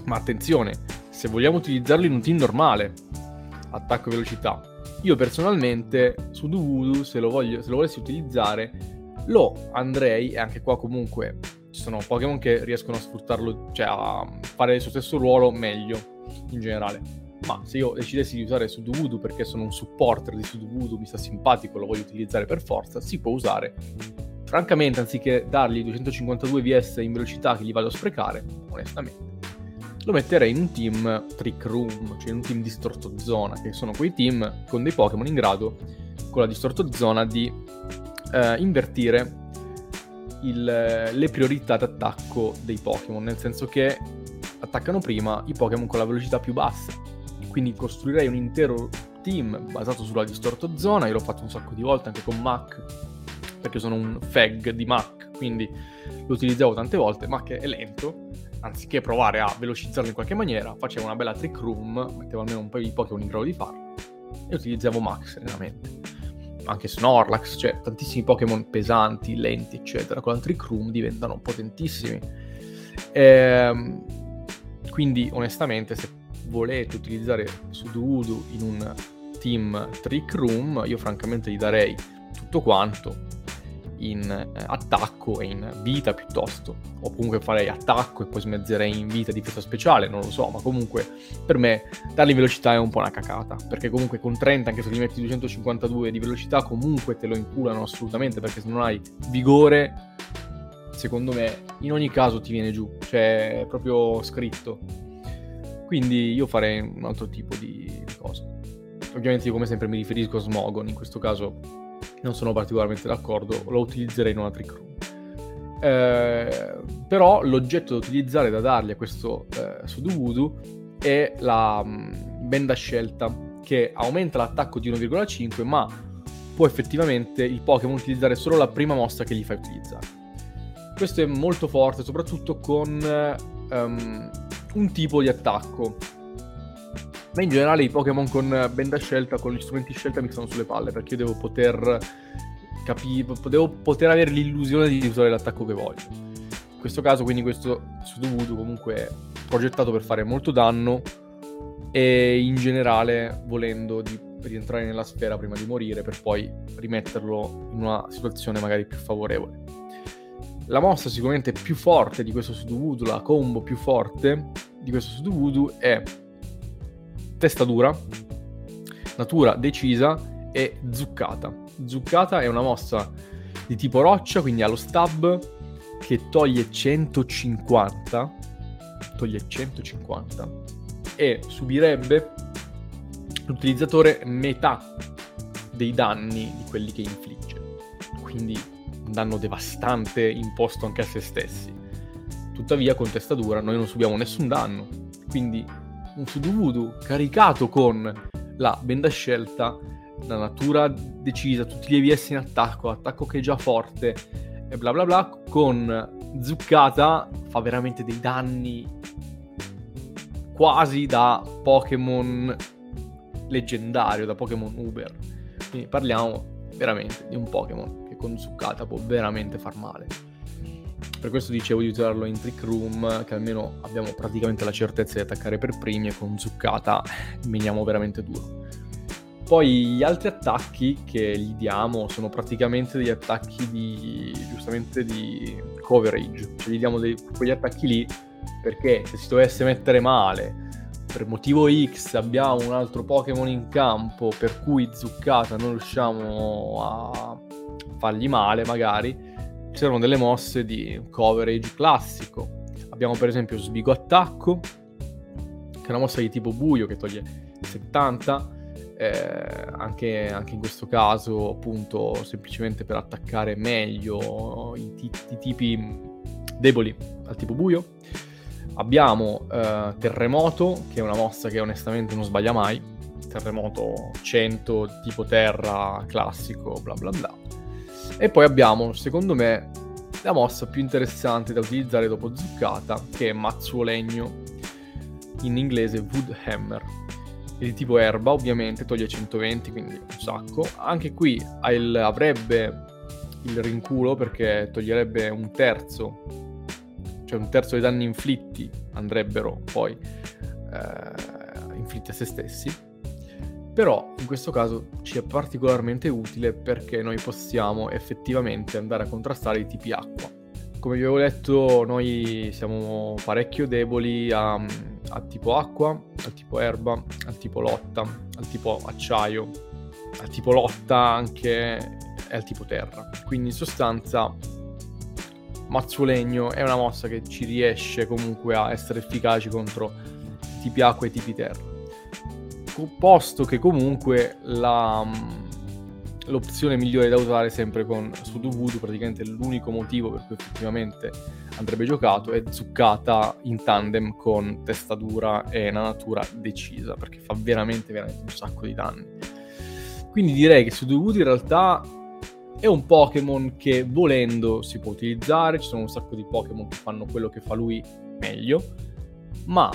ma attenzione, se vogliamo utilizzarlo in un team normale, attacco e velocità, io personalmente su Duvudu, se se lo volessi utilizzare, lo andrei, e anche qua comunque ci sono Pokémon che riescono a sfruttarlo, cioè a fare il suo stesso ruolo meglio in generale ma se io decidessi di usare Sudovudu perché sono un supporter di Sudovudu, mi sta simpatico, lo voglio utilizzare per forza, si può usare. Francamente, anziché dargli 252 VS in velocità che gli vado a sprecare, onestamente, lo metterei in un team Trick Room, cioè in un team Distorto Zona, che sono quei team con dei Pokémon in grado, con la Distorto Zona, di eh, invertire il, le priorità d'attacco dei Pokémon, nel senso che attaccano prima i Pokémon con la velocità più bassa quindi costruirei un intero team basato sulla distorto zona, io l'ho fatto un sacco di volte anche con Mac, perché sono un fag di Mac, quindi lo utilizzavo tante volte, Mac è lento, anziché provare a velocizzarlo in qualche maniera, facevo una bella trick room, mettevo almeno un paio di Pokémon in grado di farlo, e utilizzavo Mac serenamente. Anche Snorlax, cioè tantissimi Pokémon pesanti, lenti, eccetera, con trick room diventano potentissimi. Ehm, quindi onestamente se volete utilizzare Sudoku in un team Trick Room, io francamente gli darei tutto quanto in eh, attacco e in vita piuttosto, o comunque farei attacco e poi smezzerei in vita difesa speciale, non lo so, ma comunque per me dargli velocità è un po' una cacata, perché comunque con 30 anche se gli metti 252 di velocità comunque te lo inculano assolutamente, perché se non hai vigore, secondo me in ogni caso ti viene giù, cioè è proprio scritto. Quindi io farei un altro tipo di cosa. Ovviamente io come sempre mi riferisco a Smogon, in questo caso non sono particolarmente d'accordo, lo utilizzerei in una trick room. Eh, però l'oggetto da utilizzare, da dargli a questo eh, Sudovudu è la mh, mm, benda scelta che aumenta l'attacco di 1,5 ma può effettivamente il Pokémon utilizzare solo la prima mossa che gli fai utilizzare. Questo è molto forte, soprattutto con um, un tipo di attacco. Ma in generale i Pokémon con benda scelta, con gli strumenti scelta mi stanno sulle palle perché io devo poter capire, devo poter avere l'illusione di usare l'attacco che voglio. In questo caso quindi questo Sudovudu comunque è progettato per fare molto danno e in generale volendo di rientrare nella sfera prima di morire per poi rimetterlo in una situazione magari più favorevole. La mossa sicuramente più forte di questo Sudovudu, la combo più forte di questo Sudovudu è testa dura, natura decisa e zuccata. Zuccata è una mossa di tipo roccia, quindi ha lo stab che toglie 150, toglie 150 e subirebbe l'utilizzatore metà dei danni di quelli che infligge. Quindi un danno devastante imposto anche a se stessi. Tuttavia con testa dura noi non subiamo nessun danno Quindi un Sudowoodo caricato con la benda scelta, la natura decisa, tutti gli EVS in attacco, attacco che è già forte e bla bla bla, con zuccata fa veramente dei danni quasi da Pokémon leggendario, da Pokémon Uber. Quindi parliamo veramente di un Pokémon che con zuccata può veramente far male. Per questo dicevo di usarlo in Trick Room, che almeno abbiamo praticamente la certezza di attaccare per primi e con zuccata miniamo veramente duro. Poi gli altri attacchi che gli diamo sono praticamente degli attacchi di giustamente di coverage, cioè gli diamo dei, quegli attacchi lì perché se si dovesse mettere male per motivo X abbiamo un altro Pokémon in campo per cui zuccata non riusciamo a fargli male magari, sono delle mosse di coverage classico. Abbiamo per esempio Svigo Attacco, che è una mossa di tipo buio che toglie 70 eh, anche, anche, in questo caso appunto semplicemente per attaccare meglio i, t- i tipi deboli al tipo buio. Abbiamo eh, Terremoto, che è una mossa che onestamente non sbaglia mai. Terremoto 100, tipo terra, classico, bla bla bla. E poi abbiamo, secondo me, la mossa più interessante da utilizzare dopo Zuccata, che è Mazzuo Legno, in inglese Wood Hammer è di tipo erba, ovviamente toglie 120, quindi un sacco. Anche qui il, avrebbe il rinculo perché toglierebbe un terzo, cioè un terzo dei danni inflitti andrebbero poi eh, inflitti a se stessi. Però in questo caso ci è particolarmente utile perché noi possiamo effettivamente andare a contrastare i tipi acqua. Come vi avevo detto, noi siamo parecchio deboli a, a tipo acqua, al tipo erba, al tipo lotta, al tipo acciaio, al tipo lotta anche e al tipo terra. Quindi in sostanza Mazzulegno è una mossa che ci riesce comunque a essere efficaci contro tipi acqua e tipi terra. Posto che comunque la l'opzione migliore da usare sempre con Sudovudu, praticamente l'unico motivo per cui effettivamente andrebbe giocato è zuccata in tandem con testa dura e una natura decisa, perché fa veramente, veramente un sacco di danni. Quindi direi che Sudovudu in realtà è un Pokémon che volendo si può utilizzare, ci sono un sacco di Pokémon che fanno quello che fa lui meglio, ma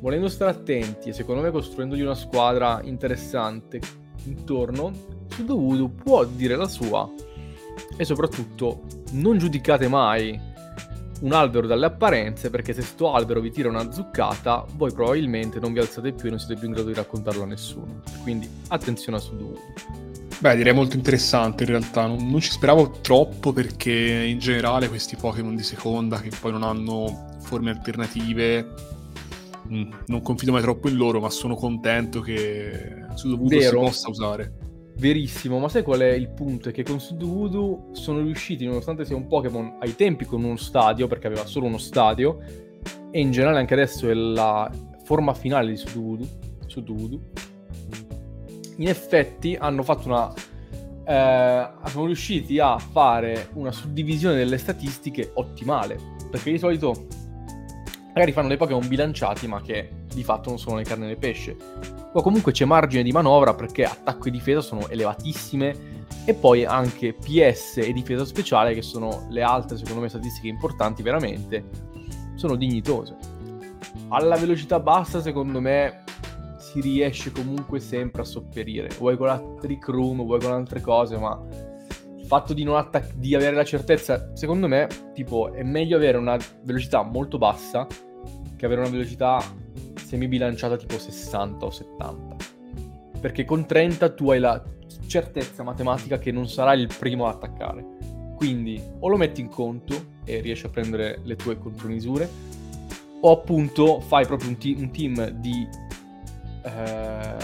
volendo stare attenti e secondo me costruendogli una squadra interessante intorno Sudovudu può dire la sua e soprattutto non giudicate mai un albero dalle apparenze perché se sto albero vi tira una zuccata voi probabilmente non vi alzate più e non siete più in grado di raccontarlo a nessuno. Quindi attenzione a Sudovudu Beh, direi molto interessante in realtà, non, non, ci speravo troppo perché in generale questi Pokémon di seconda che poi non hanno forme alternative, mm, non confido mai troppo in loro, ma sono contento che Sudovudu si possa usare. Verissimo, ma sai qual è il punto? È che con Sudowoodo sono riusciti, nonostante sia un Pokémon ai tempi con uno stadio, perché aveva solo uno stadio, e in generale anche adesso è la forma finale di Sudowoodo, Sudowoodo in effetti hanno fatto una... Eh, sono riusciti a fare una suddivisione delle statistiche ottimale, perché di solito magari fanno dei Pokémon bilanciati, ma che di fatto non sono le carne del pesce Qua comunque c'è margine di manovra perché attacco e difesa sono elevatissime e poi anche PS e difesa speciale che sono le altre secondo me statistiche importanti veramente sono dignitose. Alla velocità bassa secondo me si riesce comunque sempre a sopperire, vuoi con la trick room, vuoi con altre cose, ma il fatto di, attac- di avere la certezza, secondo me, tipo, è meglio avere una velocità molto bassa che avere una velocità semi-bilanciata tipo 60 o 70. Perché con 30 tu hai la certezza matematica che non sarai il primo ad attaccare. Quindi o lo metti in conto e riesci a prendere le tue contromisure, o appunto fai proprio un, te- un team di eh,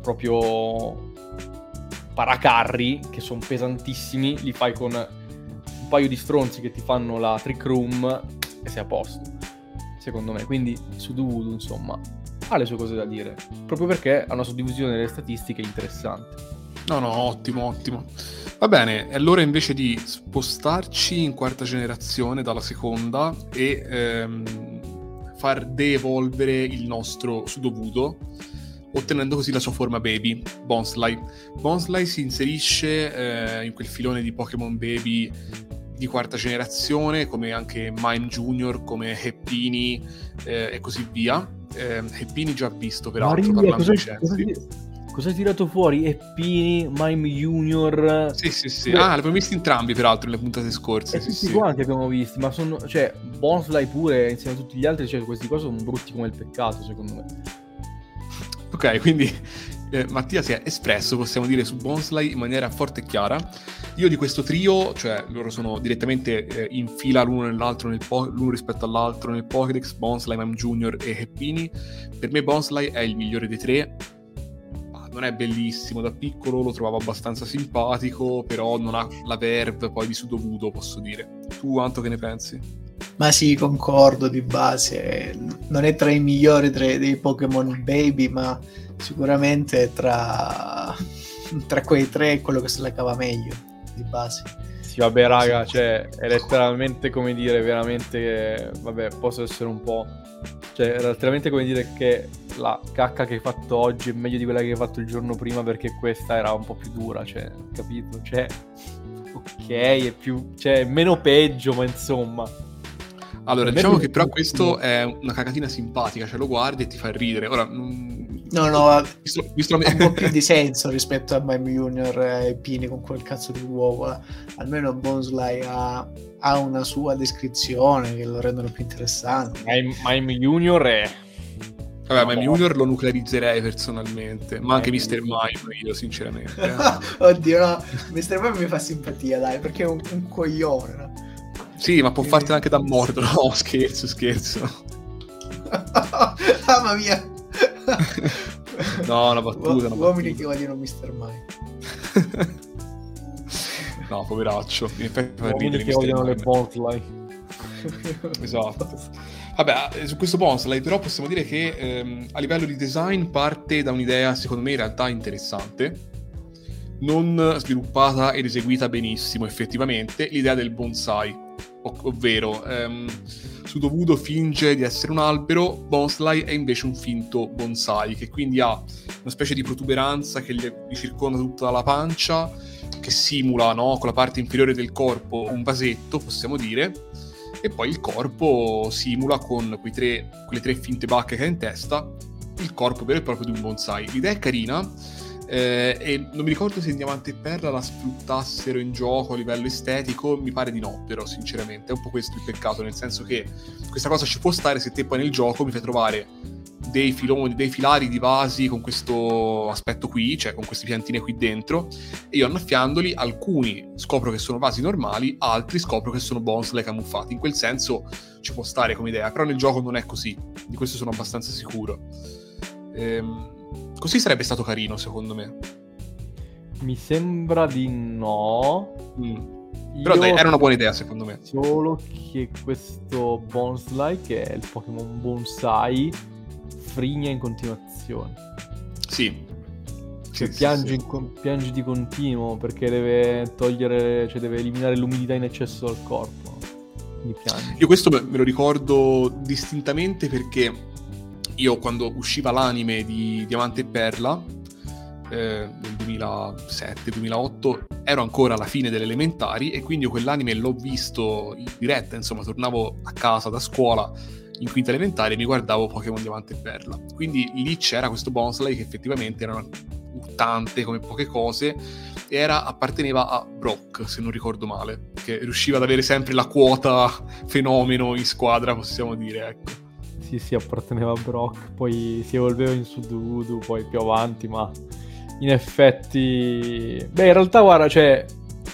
proprio paracarri che sono pesantissimi, li fai con un paio di stronzi che ti fanno la trick room e sei a posto secondo me. Quindi su Sudovudu, insomma, ha le sue cose da dire, proprio perché ha una suddivisione delle statistiche interessante. No, no, ottimo, ottimo. Va bene, è l'ora invece di spostarci in quarta generazione dalla seconda e ehm, far de-evolvere il nostro Sudovudo, ottenendo così la sua forma Baby, Bonsly. Bonsly si inserisce eh, in quel filone di Pokémon Baby di quarta generazione, come anche Mime Junior, come Heppini eh, e così via. Eh, Heppini già visto peraltro Maria, parlando cosa, di cosa, hai tirato fuori? Eppini, Mime Junior... Sì, sì, sì. Beh, Ah, l'abbiamo visti entrambi peraltro nelle puntate scorse. E Sì, tutti sì. quanti abbiamo visti, ma sono... Cioè, Bonsly pure, insieme a tutti gli altri, cioè, questi qua sono brutti come il peccato, secondo me. Ok, quindi eh, Mattia si è espresso, possiamo dire, su Bonsly in maniera forte e chiara. Io di questo trio, cioè loro sono direttamente eh, in fila l'uno nell'altro, nel po- l'uno rispetto all'altro nel Pokédex, Bonsly, Mime Junior e Heppini. Per me Bonsly è il migliore dei tre. Non è bellissimo, da piccolo lo trovavo abbastanza simpatico, però non ha la verve poi di Sudovudo, posso dire. Tu, Anto, che ne pensi? Ma sì, concordo di base. Non è tra i migliori tra- dei Pokémon Baby, ma sicuramente è tra, tra quei tre è quello che se la cava meglio di base. Sì, vabbè, raga, cioè, è letteralmente come dire, veramente, vabbè, posso essere un po'... Cioè, è letteralmente come dire che la cacca che hai fatto oggi è meglio di quella che hai fatto il giorno prima perché questa era un po' più dura, cioè, capito? Cioè, ok, è più... cioè, meno peggio, ma insomma... Allora, diciamo che però questo è una cagatina simpatica, cioè lo guardi e ti fa ridere. Ora, No, no, visto, visto la ha un po' più di senso rispetto a Mime Junior e Pini con quel cazzo di uovo. Almeno Bonsly ha, ha una sua descrizione che lo rendono più interessante. Mime, Mime Junior è... Vabbè, ma No. Junior lo nuclearizzerei personalmente, ma anche Mime Mr. Junior. Mime io, sinceramente. eh. Oddio, no, Mr. Mime mi fa simpatia, dai, perché è un, un coglione. No? sì, ma può fartela anche da morto. No, scherzo, scherzo. Mamma mia. No, una battuta, una Uomini battuta. che odiano Mr. Mime. no, poveraccio. In effetti Uomini ridere che Mr. odiano le Mime. Bonsly. Esatto. Vabbè, eh, su questo Bonsly però possiamo dire che ehm, a livello di design parte da un'idea secondo me in realtà interessante, non sviluppata ed eseguita benissimo effettivamente, l'idea del bonsai, ov- ovvero ehm, Sudovudo finge di essere un albero, Bonsly è invece un finto bonsai, che quindi ha una specie di protuberanza che gli gli circonda tutta la pancia, che simula no, con la parte inferiore del corpo un vasetto, possiamo dire, e poi il corpo simula con tre- quelle tre finte bacche che ha in testa il corpo vero e proprio di un bonsai. L'idea è carina eh, e non mi ricordo se in Diamante e Perla la sfruttassero in gioco a livello estetico, mi pare di no, però sinceramente è un po' questo il peccato, nel senso che questa cosa ci può stare se te poi nel gioco mi fai trovare dei filoni, dei filari di vasi con questo aspetto qui, cioè con queste piantine qui dentro, e io annaffiandoli alcuni scopro che sono vasi normali, altri scopro che sono bonsai camuffati. In quel senso ci può stare come idea, però nel gioco non è così, di questo sono abbastanza sicuro. Ehm, così sarebbe stato carino, secondo me. Mi sembra di no. Mm. Però dai, era una buona idea, secondo me. Solo che questo Bonsly, che è il Pokémon Bonsai, frigna in continuazione. Sì. Cioè, Sì, piange, sì. con- piange di continuo perché deve togliere, cioè deve eliminare l'umidità in eccesso dal corpo. Quindi piange. Io questo me lo ricordo distintamente perché io quando usciva l'anime di Diamante e Perla eh, nel 2007-2008 ero ancora alla fine delle elementari e quindi quell'anime l'ho visto in diretta, insomma tornavo a casa da scuola in quinta elementare e mi guardavo Pokémon Diamante e Perla. Quindi lì c'era questo Bonsly che effettivamente era urtante come poche cose e era, apparteneva a Brock, se non ricordo male, che riusciva ad avere sempre la quota fenomeno in squadra, possiamo dire, ecco. Sì, sì, apparteneva a Brock, poi si evolveva in Sudoku, poi più avanti, ma in effetti... Beh, in realtà, guarda, cioè,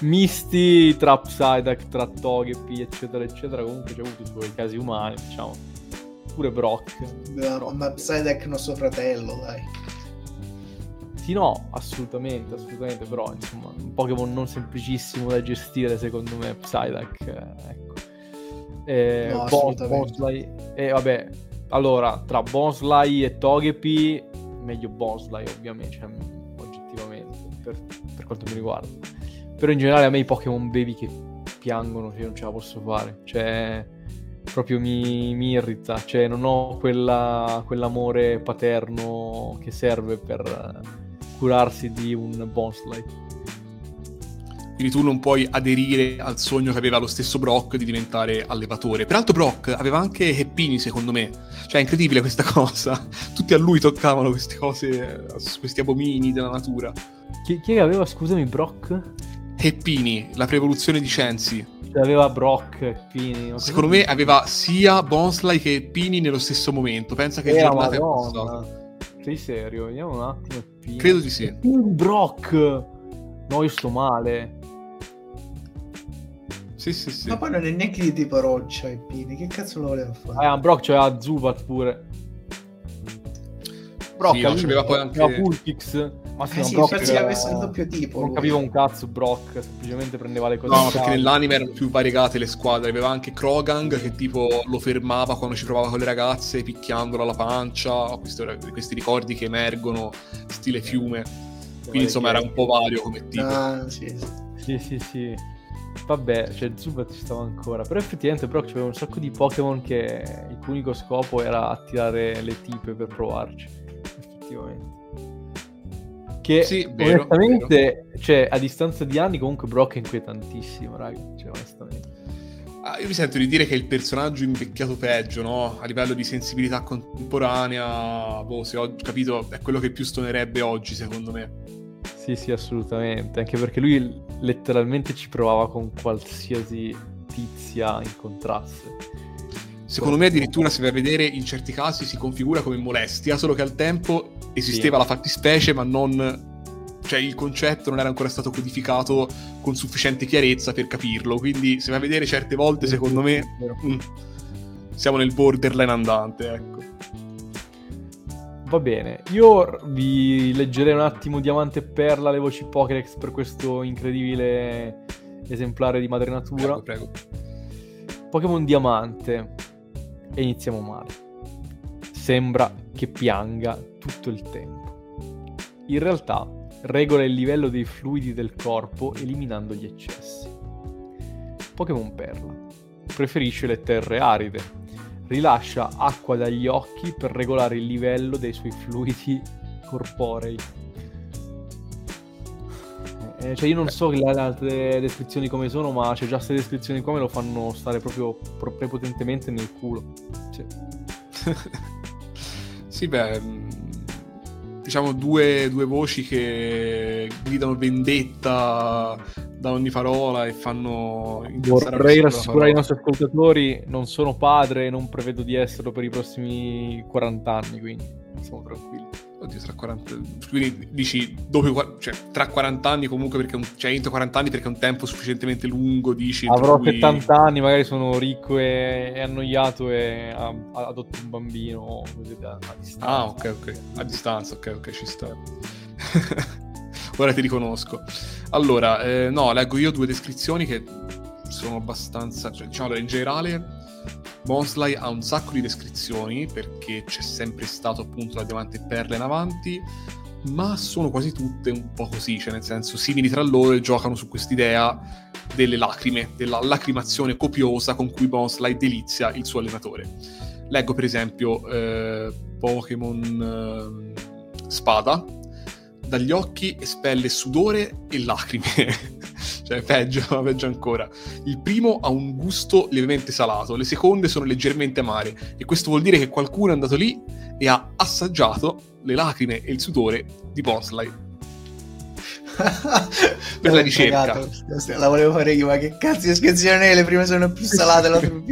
misti tra Psyduck, tra Togepi, eccetera, eccetera, comunque c'ha avuto i suoi casi umani, diciamo. Pure Brock. No, ma Psyduck è nostro fratello, dai. Sì, no, assolutamente, assolutamente, però, insomma, un Pokémon non semplicissimo da gestire, secondo me, Psyduck, eh, ecco. Eh, No. Bonsly, e vabbè, allora, tra Bonsly e Togepi, meglio Bonsly, ovviamente, cioè, oggettivamente, per, per quanto mi riguarda. Però in generale a me i Pokémon Baby che piangono, cioè, non ce la posso fare. Cioè, proprio mi, mi irrita, cioè non ho quella, quell'amore paterno che serve per curarsi di un bonsai. Quindi tu non puoi aderire al sogno che aveva lo stesso Brock di diventare allevatore. Peraltro Brock aveva anche Heppini, secondo me. Cioè, è incredibile questa cosa. Tutti a lui toccavano queste cose, questi abomini della natura. Chi, chi aveva, scusami, Brock? Heppini, la prevoluzione di Censi. Cioè, aveva Brock, Heppini. Secondo me aveva sia Bonsley che Heppini nello stesso momento. Pensa che Era giornata Madonna. è passata. Sei serio? Vediamo un attimo. Heppini. Credo di sì. Brock! No, io sto male. Sì, sì, sì. Ma poi non è neanche di tipo roccia e Pini, che cazzo lo voleva fare? Ah, Brock c'aveva Zubat pure. Brock Sì, c'aveva poi anche- c'aveva Pultix. Ma sì, Eh sì, Brock era- avesse il doppio tipo. Non lui. capiva un cazzo Brock, semplicemente prendeva le cose. No, perché caso. nell'anime erano più variegate le squadre. Aveva anche Krogang che tipo lo fermava quando ci provava con le ragazze, picchiandolo alla pancia. Questi, questi ricordi che emergono, stile fiume. Quindi insomma era un po' vario come tipo. Ah, sì, sì. Sì, sì, sì. Vabbè, cioè Zubat ci stava ancora. Però effettivamente Brock c'aveva un sacco di Pokémon che il cui unico scopo era attirare le tipe per provarci. Effettivamente. Che Sì, vero, onestamente, cioè, a distanza di anni, comunque Brock è inquietantissimo, raga. Cioè, onestamente. Ah, io mi sento di dire che è il personaggio invecchiato peggio, no? A livello di sensibilità contemporanea, boh, se ho capito, è quello che più stonerebbe oggi, secondo me. Sì, sì, assolutamente. Anche perché lui letteralmente ci provava con qualsiasi tizia incontrasse. Secondo me addirittura se vai a vedere in certi casi si configura come molestia, solo che al tempo esisteva la fattispecie, ma non... Cioè il concetto non era ancora stato codificato con sufficiente chiarezza per capirlo, quindi se vai a vedere certe volte, secondo me, mm, siamo nel borderline andante, ecco. Va bene, io vi leggerei un attimo Diamante e Perla, le voci Pokédex per questo incredibile esemplare di madre natura. Prego, prego. Pokémon Diamante. E iniziamo male. Sembra che pianga tutto il tempo. In realtà regola il livello dei fluidi del corpo eliminando gli eccessi. Pokémon Perla. Preferisce le terre aride. Rilascia acqua dagli occhi per regolare il livello dei suoi fluidi corporei. Eh, cioè io non so le altre descrizioni come sono, ma c'è già queste descrizioni qua me lo fanno stare proprio pro- prepotentemente nel culo. Cioè, Sì, beh, mh, diciamo due, due voci che gridano vendetta da ogni parola e fanno vorrei rassicurare i nostri ascoltatori, non sono padre e non prevedo di esserlo per i prossimi 40 anni, quindi siamo tranquilli. Oddio, tra 40... Quindi dici, dopo, cioè, tra 40 anni comunque, perché un... cioè entro 40 anni perché è un tempo sufficientemente lungo, dici... Avrò cui- 70 anni, magari sono ricco e, e annoiato e a- adotto un bambino così da, a distanza. Ah, ok, ok. A distanza, ok, ok, ci sta. Ora ti riconosco. Allora, eh, no, leggo io due descrizioni che sono abbastanza... Cioè, diciamo, in generale, Monsley ha un sacco di descrizioni, perché c'è sempre stato appunto la diamante perla in avanti, ma sono quasi tutte un po' così, cioè nel senso simili tra loro e giocano su quest'idea delle lacrime, della lacrimazione copiosa con cui Monsley delizia il suo allenatore. Leggo per esempio eh, Pokémon eh, Spada, dagli occhi espelle sudore e lacrime. cioè, peggio, peggio ancora. Il primo ha un gusto lievemente salato, le seconde sono leggermente amare. E questo vuol dire che qualcuno è andato lì e ha assaggiato le lacrime e il sudore di Bonsley. Per la ricerca. Cagato. La volevo fare io, ma che cazzo di scherzione le prime sono più salate, le altre più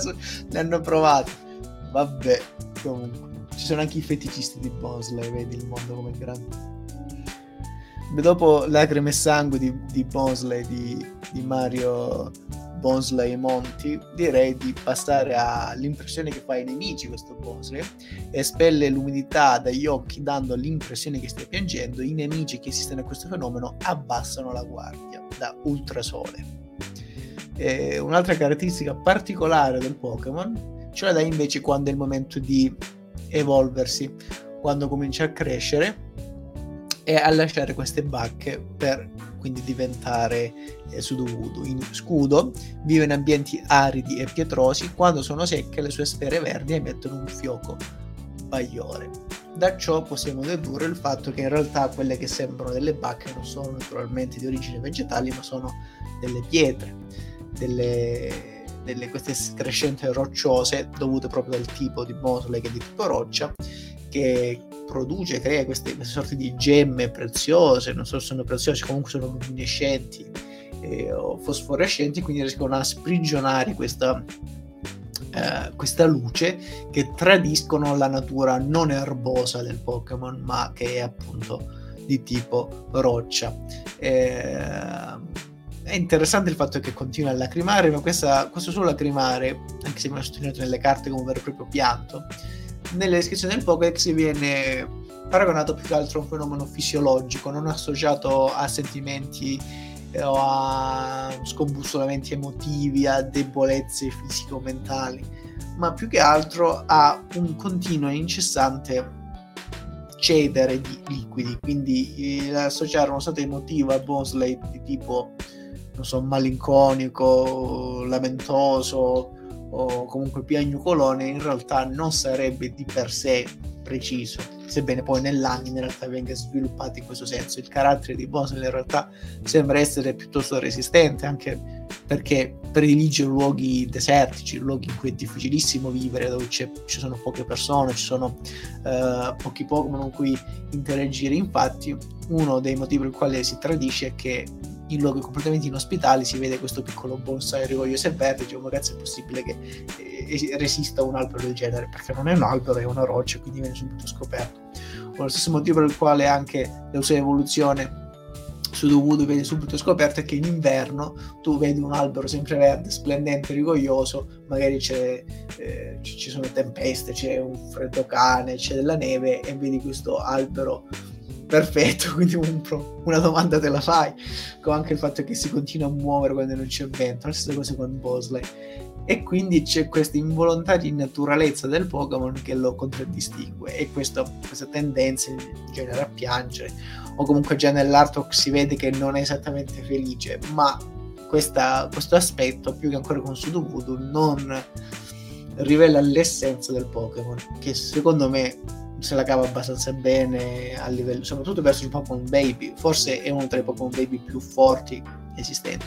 so- le hanno provate. Vabbè, comunque. Ci sono anche i feticisti di Bosley, vedi il mondo come grande. Dopo Lacrime e Sangue di, di Bosley, di, di Mario Bosley e Monti, direi di passare all'impressione che fa ai nemici questo Bosley. Espelle l'umidità dagli occhi dando l'impressione che stia piangendo. I nemici che assistono a questo fenomeno abbassano la guardia da ultrasole. E un'altra caratteristica particolare del Pokémon ce la dà invece quando è il momento di evolversi, quando comincia a crescere e a lasciare queste bacche per quindi diventare eh, Sudovudu. In scudo vive in ambienti aridi e pietrosi, quando sono secche le sue sfere verdi emettono un fioco bagliore. Da ciò possiamo dedurre il fatto che in realtà quelle che sembrano delle bacche non sono naturalmente di origine vegetale, ma sono delle pietre, delle, delle queste crescenti rocciose dovute proprio dal tipo di mosole che è di tipo roccia che produce, crea queste, queste sorte di gemme preziose, non so se sono preziose, comunque sono luminescenti eh, o fosforescenti, quindi riescono a sprigionare questa, eh, questa luce che tradiscono la natura non erbosa del Pokémon, ma che è appunto di tipo roccia. Eh, è interessante il fatto che continua a lacrimare, ma questa, questo suo lacrimare, anche se viene sottolineato nelle carte come un vero e proprio pianto, nelle descrizioni del Pokédex viene paragonato più che altro a un fenomeno fisiologico, non associato a sentimenti eh, o a scombussolamenti emotivi, a debolezze fisico-mentali, ma più che altro a un continuo e incessante cedere di liquidi, quindi eh, associare uno stato emotivo a Bosley di tipo, non so, malinconico, lamentoso, o comunque piagnucolone in realtà non sarebbe di per sé preciso, sebbene poi nell'anime in realtà venga sviluppato in questo senso. Il carattere di Boswell in realtà sembra essere piuttosto resistente, anche perché predilige luoghi desertici, luoghi in cui è difficilissimo vivere, dove ci sono poche persone, ci sono uh, pochi Pokémon con cui interagire. Infatti, uno dei motivi per i quali si tradisce è che in luoghi completamente inospitali si vede questo piccolo bonsai rigoglioso e verde, dice, ma cazzo è possibile che eh, resista un albero del genere? Perché non è un albero, è una roccia, quindi viene subito scoperto. O lo stesso motivo per il quale anche la sua evoluzione su Dovudo viene subito scoperto è che in inverno tu vedi un albero sempre verde, splendente, rigoglioso, magari eh, ci sono tempeste, c'è un freddo cane, c'è della neve e vedi questo albero perfetto, quindi un pro, una domanda te la fai, come anche il fatto che si continua a muovere quando non c'è vento, la stessa cosa con Bosley. E quindi c'è questa involontaria naturalezza del Pokémon che lo contraddistingue e questo, questa tendenza in genere a piangere, o comunque già nell'artwork si vede che non è esattamente felice, ma questa, questo aspetto, più che ancora con Sudovudu, non rivela l'essenza del Pokémon, che secondo me se la cava abbastanza bene a livello, soprattutto verso il Pokémon Baby. Forse è uno tra i Pokémon Baby più forti esistenti.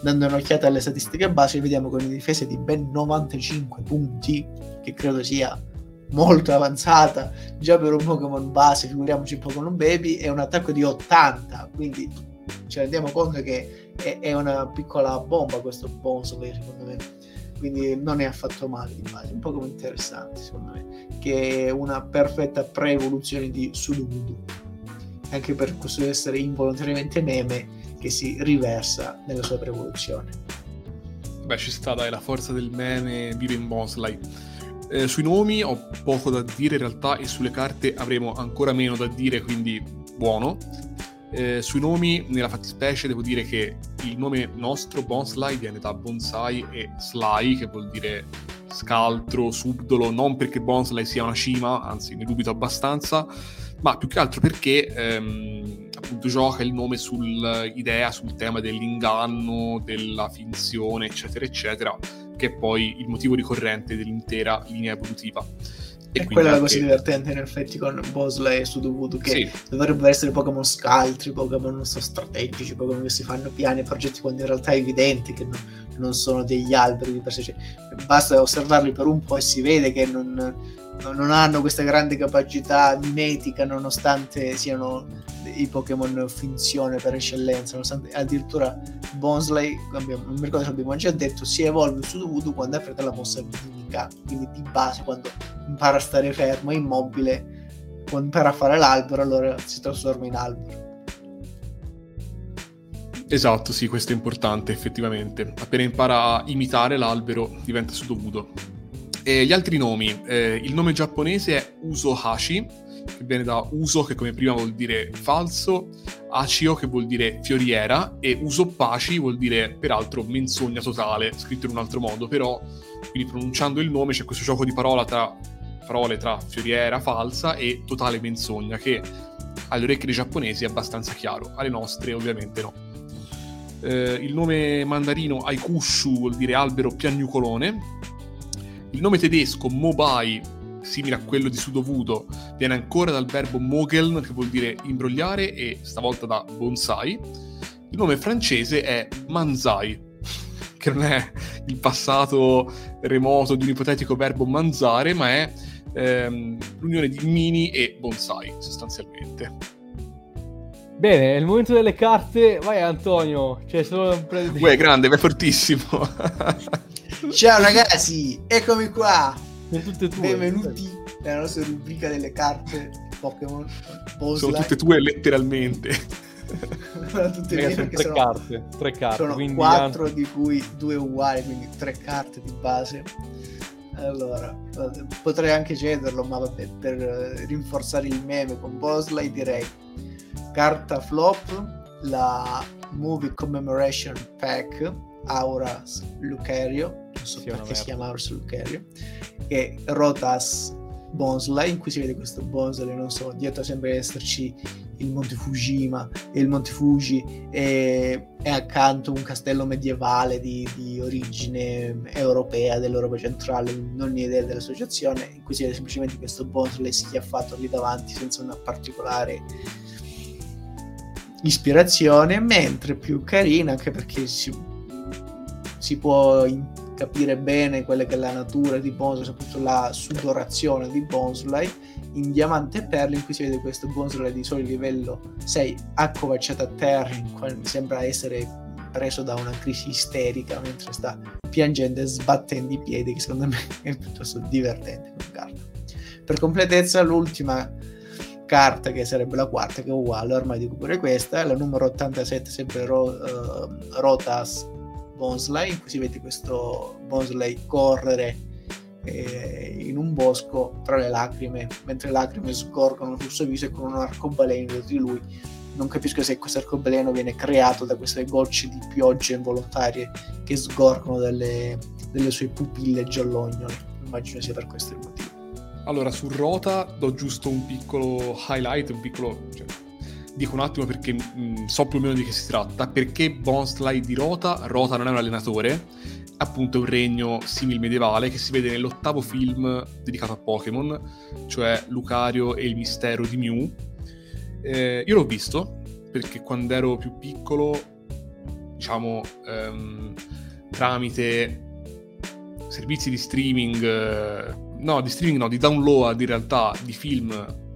Dando un'occhiata alle statistiche base, vediamo con una difesa di ben 95 punti, che credo sia molto avanzata già per un Pokémon base, figuriamoci un Pokémon Baby, e un attacco di 80, quindi ci rendiamo conto che è, è una piccola bomba questo Bonsway secondo me quindi non è affatto male base, un Pokémon interessante secondo me, che è una perfetta pre-evoluzione di Sudowoodo, anche per questo essere involontariamente meme che si riversa nella sua pre-evoluzione. Beh, ci sta dai, la forza del meme vive in Bosley. Eh, sui nomi ho poco da dire in realtà e sulle carte avremo ancora meno da dire, quindi buono. Eh, sui nomi, nella fattispecie, devo dire che il nome nostro, Bonsly, viene da bonsai e sly, che vuol dire scaltro, subdolo, non perché Bonsly sia una cima, anzi ne dubito abbastanza, ma più che altro perché ehm, appunto gioca il nome sull'idea, sul tema dell'inganno, della finzione, eccetera, eccetera, che è poi il motivo ricorrente dell'intera linea evolutiva. E, quella è la cosa divertente in effetti con Bosley e Sudovudu che sì. dovrebbero essere Pokémon scaltri, Pokémon non so, strategici, Pokémon che si fanno piani e progetti quando in realtà è evidente che non, non sono degli alberi di per sé. Cioè, basta osservarli per un po' e si vede che non, non hanno questa grande capacità mimetica nonostante siano i Pokémon finzione per eccellenza, nonostante addirittura Bonsley, abbiamo, non mi ricordo se abbiamo già detto, si evolve su Voodoo quando affronta la mossa mimica, quindi di base quando impara a stare fermo immobile, quando impara a fare l'albero allora si trasforma in albero. Esatto, sì, questo è importante effettivamente. Appena impara a imitare l'albero diventa sudovudo. E gli altri nomi, eh, il nome giapponese è Uso Hashi, che viene da uso, che come prima vuol dire falso, acio, che vuol dire fioriera, e uso paci vuol dire peraltro menzogna totale, scritto in un altro modo, però quindi pronunciando il nome c'è questo gioco di parola tra, parole tra fioriera falsa e totale menzogna, che alle orecchie dei giapponesi è abbastanza chiaro, alle nostre ovviamente no. Eh, il nome mandarino Aikushu vuol dire albero piagnucolone. Il nome tedesco Mobai, simile a quello di Sudovudo, viene ancora dal verbo mogeln, che vuol dire imbrogliare, e stavolta da bonsai. Il nome francese è Manzai, che non è il passato remoto di un ipotetico verbo manzare, ma è ehm, l'unione di mini e bonsai, sostanzialmente. Bene, è il momento delle carte. Vai Antonio, c'è solo un pre... Uè, grande, vai fortissimo. Ciao ragazzi, eccomi qua. Sono tutte tue. Benvenuti nella nostra rubrica delle carte Pokémon. Sono tutte tue letteralmente. sono tutte mie sono tre sono, carte, tre carte. Sono quattro anche... di cui due uguali, quindi tre carte di base. Allora, potrei anche cederlo, ma vabbè, per rinforzare il meme con Bosley direi carta flop, la Movie Commemoration Pack Auras Lucario, non so sì, perché si chiama Auras Lucario, e Rotas Bonsley, in cui si vede questo Bonsley, non so, dietro sembra esserci il Monte Fujima e il Monte Fuji e, e accanto un castello medievale di, di, origine europea, dell'Europa centrale, non ho idea dell'associazione, in cui si vede semplicemente questo Bonsley fatto lì davanti senza una particolare ispirazione, mentre più carina anche perché si, si può capire bene quella che è la natura di Bonsley, soprattutto la sudorazione di Bonsley, in diamante e perle in cui si vede questo Bonsley di solo livello 6 accovacciato a terra, in cui sembra essere preso da una crisi isterica mentre sta piangendo e sbattendo i piedi, che secondo me è piuttosto divertente come carta. Per completezza, l'ultima carta che sarebbe la quarta che è uguale ormai dico pure questa la numero 87 sempre Ro, uh, Rotas Bonsley in cui si vede questo Bonsley correre eh, in un bosco tra le lacrime mentre le lacrime scorgono sul suo viso e con un arcobaleno dietro di lui. Non capisco se questo arcobaleno viene creato da queste gocce di pioggia involontarie che sgorgono dalle, dalle sue pupille giallognole. Immagino sia per questo il motivo. Allora, su Rota do giusto un piccolo highlight, un piccolo... Cioè, dico un attimo perché mh, mm, so più o meno di che si tratta. Perché Bonslide di Rota? Rota non è un allenatore, appunto un regno simil medievale che si vede nell'ottavo film dedicato a Pokémon, cioè Lucario e il mistero di Mew. Eh, io l'ho visto perché quando ero più piccolo, diciamo, ehm, tramite servizi di streaming... Eh, no, di streaming no, di download in realtà di film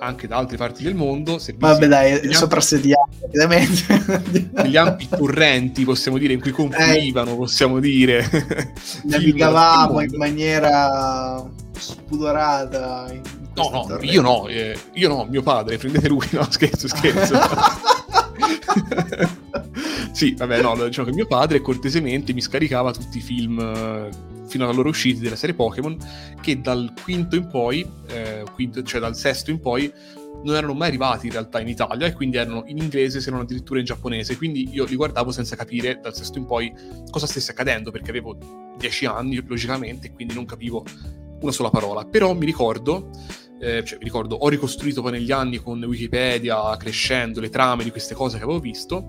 anche da altre parti del mondo. Vabbè dai, soprassediamo ovviamente. Negli ampi correnti, possiamo dire, in cui confluivano, eh, possiamo dire. Navigavamo in maniera spudorata. In no, no, torrenti. io no, eh, io no, mio padre, prendete lui, no, scherzo, scherzo. sì, vabbè, no, diciamo che mio padre cortesemente mi scaricava tutti i film fino alla loro uscita della serie Pokémon, che dal quinto in poi, eh, quinto, cioè dal sesto in poi, non erano mai arrivati in realtà in Italia e quindi erano in inglese se non addirittura in giapponese. Quindi io li guardavo senza capire dal sesto in poi cosa stesse accadendo, perché avevo dieci anni logicamente quindi non capivo una sola parola. Però mi ricordo, eh, cioè mi ricordo, ho ricostruito poi negli anni con Wikipedia, crescendo le trame di queste cose che avevo visto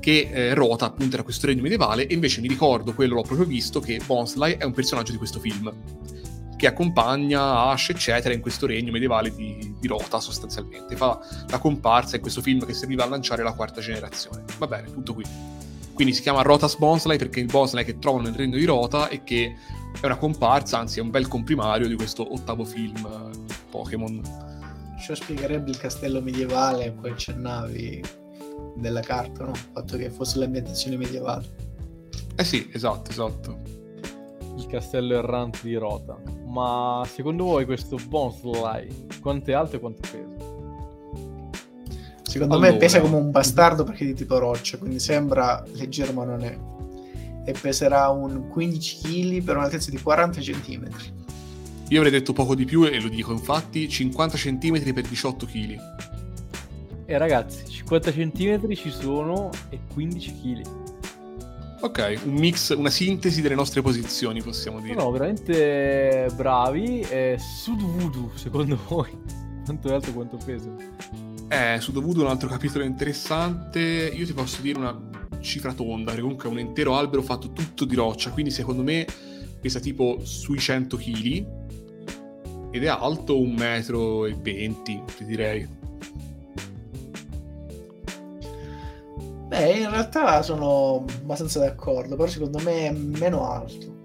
che eh, Rota appunto era questo regno medievale e invece mi ricordo, quello l'ho proprio visto, che Bonsley è un personaggio di questo film che accompagna Ash eccetera in questo regno medievale di, di, Rota sostanzialmente. Fa la comparsa in questo film che serviva a lanciare la quarta generazione. Va bene, tutto qui. Quindi si chiama Rotas Bonsley perché è il Bonsley che trovano nel regno di Rota e che è una comparsa, anzi è un bel comprimario di questo ottavo film eh, Pokémon. Ciò spiegherebbe il castello medievale a cui accennavi della carta, no? Il fatto che fosse l'ambientazione medievale. Eh sì, esatto, esatto. Il castello errante di Rota. Ma secondo voi questo Bonsley quanto è alto e quanto pesa? Secondo allora... me pesa come un bastardo perché è di tipo roccia, quindi sembra leggero ma non è. E peserà un 15 kg per un'altezza di 40 cm. Io avrei detto poco di più e lo dico infatti, 50 cm per 18 kg. E ragazzi, 50 cm ci sono e 15 kg. Ok, un mix, una sintesi delle nostre posizioni, possiamo dire. No, veramente bravi. E Sud Voodoo, secondo voi? Quanto è alto quanto pesa? Eh, su dovuto un altro capitolo interessante. Io ti posso dire una cifra tonda, perché comunque è un intero albero fatto tutto di roccia, quindi secondo me pesa tipo sui 100 kg ed è alto un metro e 20, ti direi. Beh, in realtà sono abbastanza d'accordo, però secondo me è meno alto.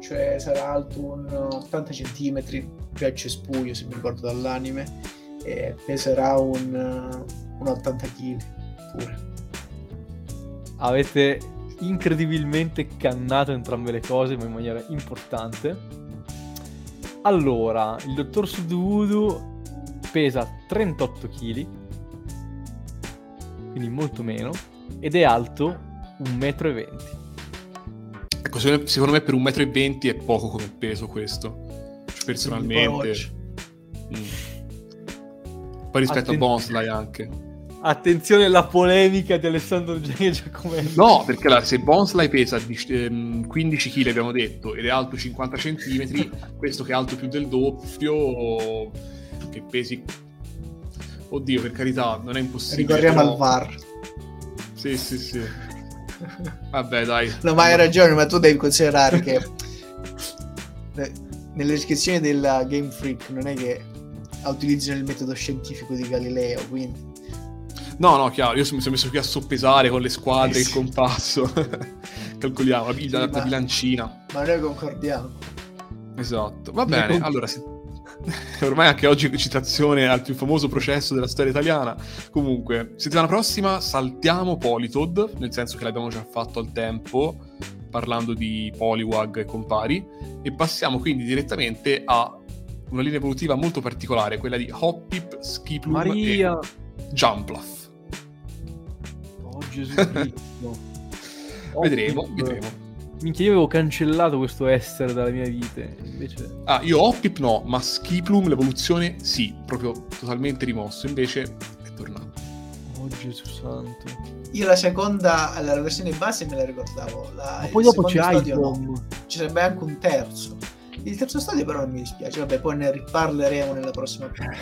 Cioè sarà alto un 80 cm, più a cespuglio se mi ricordo dall'anime, e peserà un, un 80 kg pure. Avete incredibilmente cannato entrambe le cose, ma in maniera importante. Allora, il dottor Sudvoodoo pesa 38 kg, quindi molto meno, ed è alto 1,20 m. Ecco, secondo me per 1,20 m è poco come peso questo, personalmente. Mm. Poi rispetto Attenzione. a Bonsley anche. Attenzione alla polemica di Alessandro Giacomelli. No, perché allora, se Bonsley pesa 15 ehm, kg, abbiamo detto, ed è alto 50 cm, questo che è alto più del doppio, che pesi... Oddio, per carità, non è impossibile. Ricorriamo però... al VAR. Sì, sì, sì. Vabbè, dai. No, ma hai ragione, ma tu devi considerare che nelle descrizioni della Game Freak non è che utilizzano il metodo scientifico di Galileo, quindi No, no, chiaro, io mi sono messo qui a soppesare con le squadre, eh sì. il compasso. Calcoliamo, la, la, la bilancina. Ma noi concordiamo. Esatto. Va bene, con... allora si... ormai anche oggi citazione al più famoso processo della storia italiana. Comunque, settimana prossima saltiamo Politod, nel senso che l'abbiamo già fatto al tempo, parlando di Poliwag e compari, e passiamo quindi direttamente a una linea evolutiva molto particolare, quella di Hoppip, Skiplum Maria. e Jumpluff. Gesù Cristo. vedremo, vedremo. Minchia, io avevo cancellato questo essere dalla mia vita. Invece... Ah, io Hoppip no, ma Skiplum, l'evoluzione, sì, proprio totalmente rimosso. Invece è tornato. Oh Gesù santo. Io la seconda, la versione base me la ricordavo. La, ma poi dopo c'è Icon. No. Ci sarebbe anche un terzo. Il terzo stadio però non mi dispiace. Vabbè, poi ne riparleremo nella prossima puntata.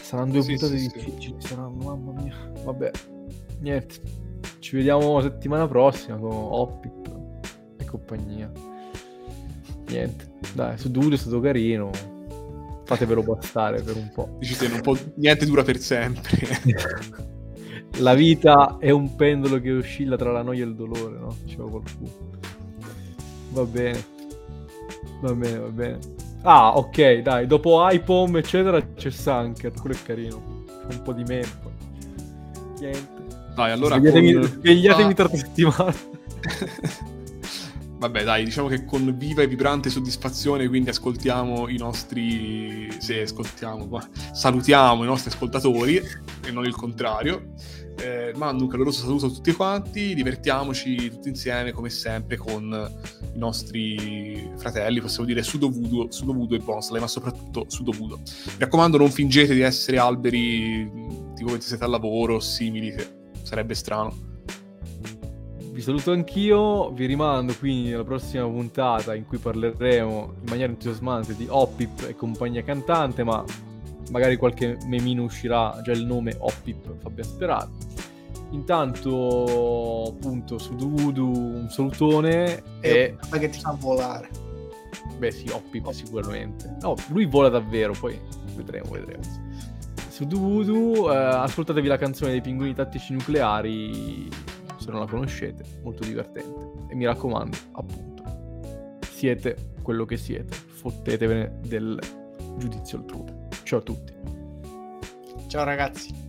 Saranno due sì, puntate sì, difficili. Sì. Saranno, mamma mia. Vabbè, niente. Ci vediamo settimana prossima con Oppip e compagnia. Niente, dai, su Dudu è stato carino. Fatevelo bastare per un po'. Dicete, un po', niente dura per sempre. la vita è un pendolo che oscilla tra la noia e il dolore, no? Diceva qualcuno. Va bene. Va bene, va bene. Ah, ok, dai, dopo iPhone, eccetera, c'è Sanker, quello è carino. C'è un po' di meme. Niente. Dai, allora... Svegliatemi, con... svegliatemi ah. tra settimane. Vabbè, dai, diciamo che con viva e vibrante soddisfazione, quindi ascoltiamo i nostri... Se ascoltiamo, ma salutiamo i nostri ascoltatori e non il contrario. Eh, mando un caloroso saluto a tutti quanti, divertiamoci tutti insieme come sempre con i nostri fratelli, possiamo dire Sudovudo, Sudovudo e Bonsley, ma soprattutto Sudovudo. Mi raccomando non fingete di essere alberi tipo mentre siete al lavoro o simili, sarebbe strano. Vi saluto anch'io, vi rimando quindi alla prossima puntata in cui parleremo in maniera entusiasmante di Oppip e compagnia cantante, ma magari qualche memino uscirà, già il nome Oppip fa ben sperare. Intanto, appunto, su Voodoo un salutone e... Ma che ti fa volare. Beh sì, Oppip sicuramente. No, lui vola davvero, poi vedremo, vedremo su Voodoo, eh, ascoltatevi la canzone dei pinguini tattici nucleari se non la conoscete, molto divertente. E mi raccomando, appunto, siete quello che siete, fottetevene del giudizio altrui. Ciao a tutti. Ciao ragazzi.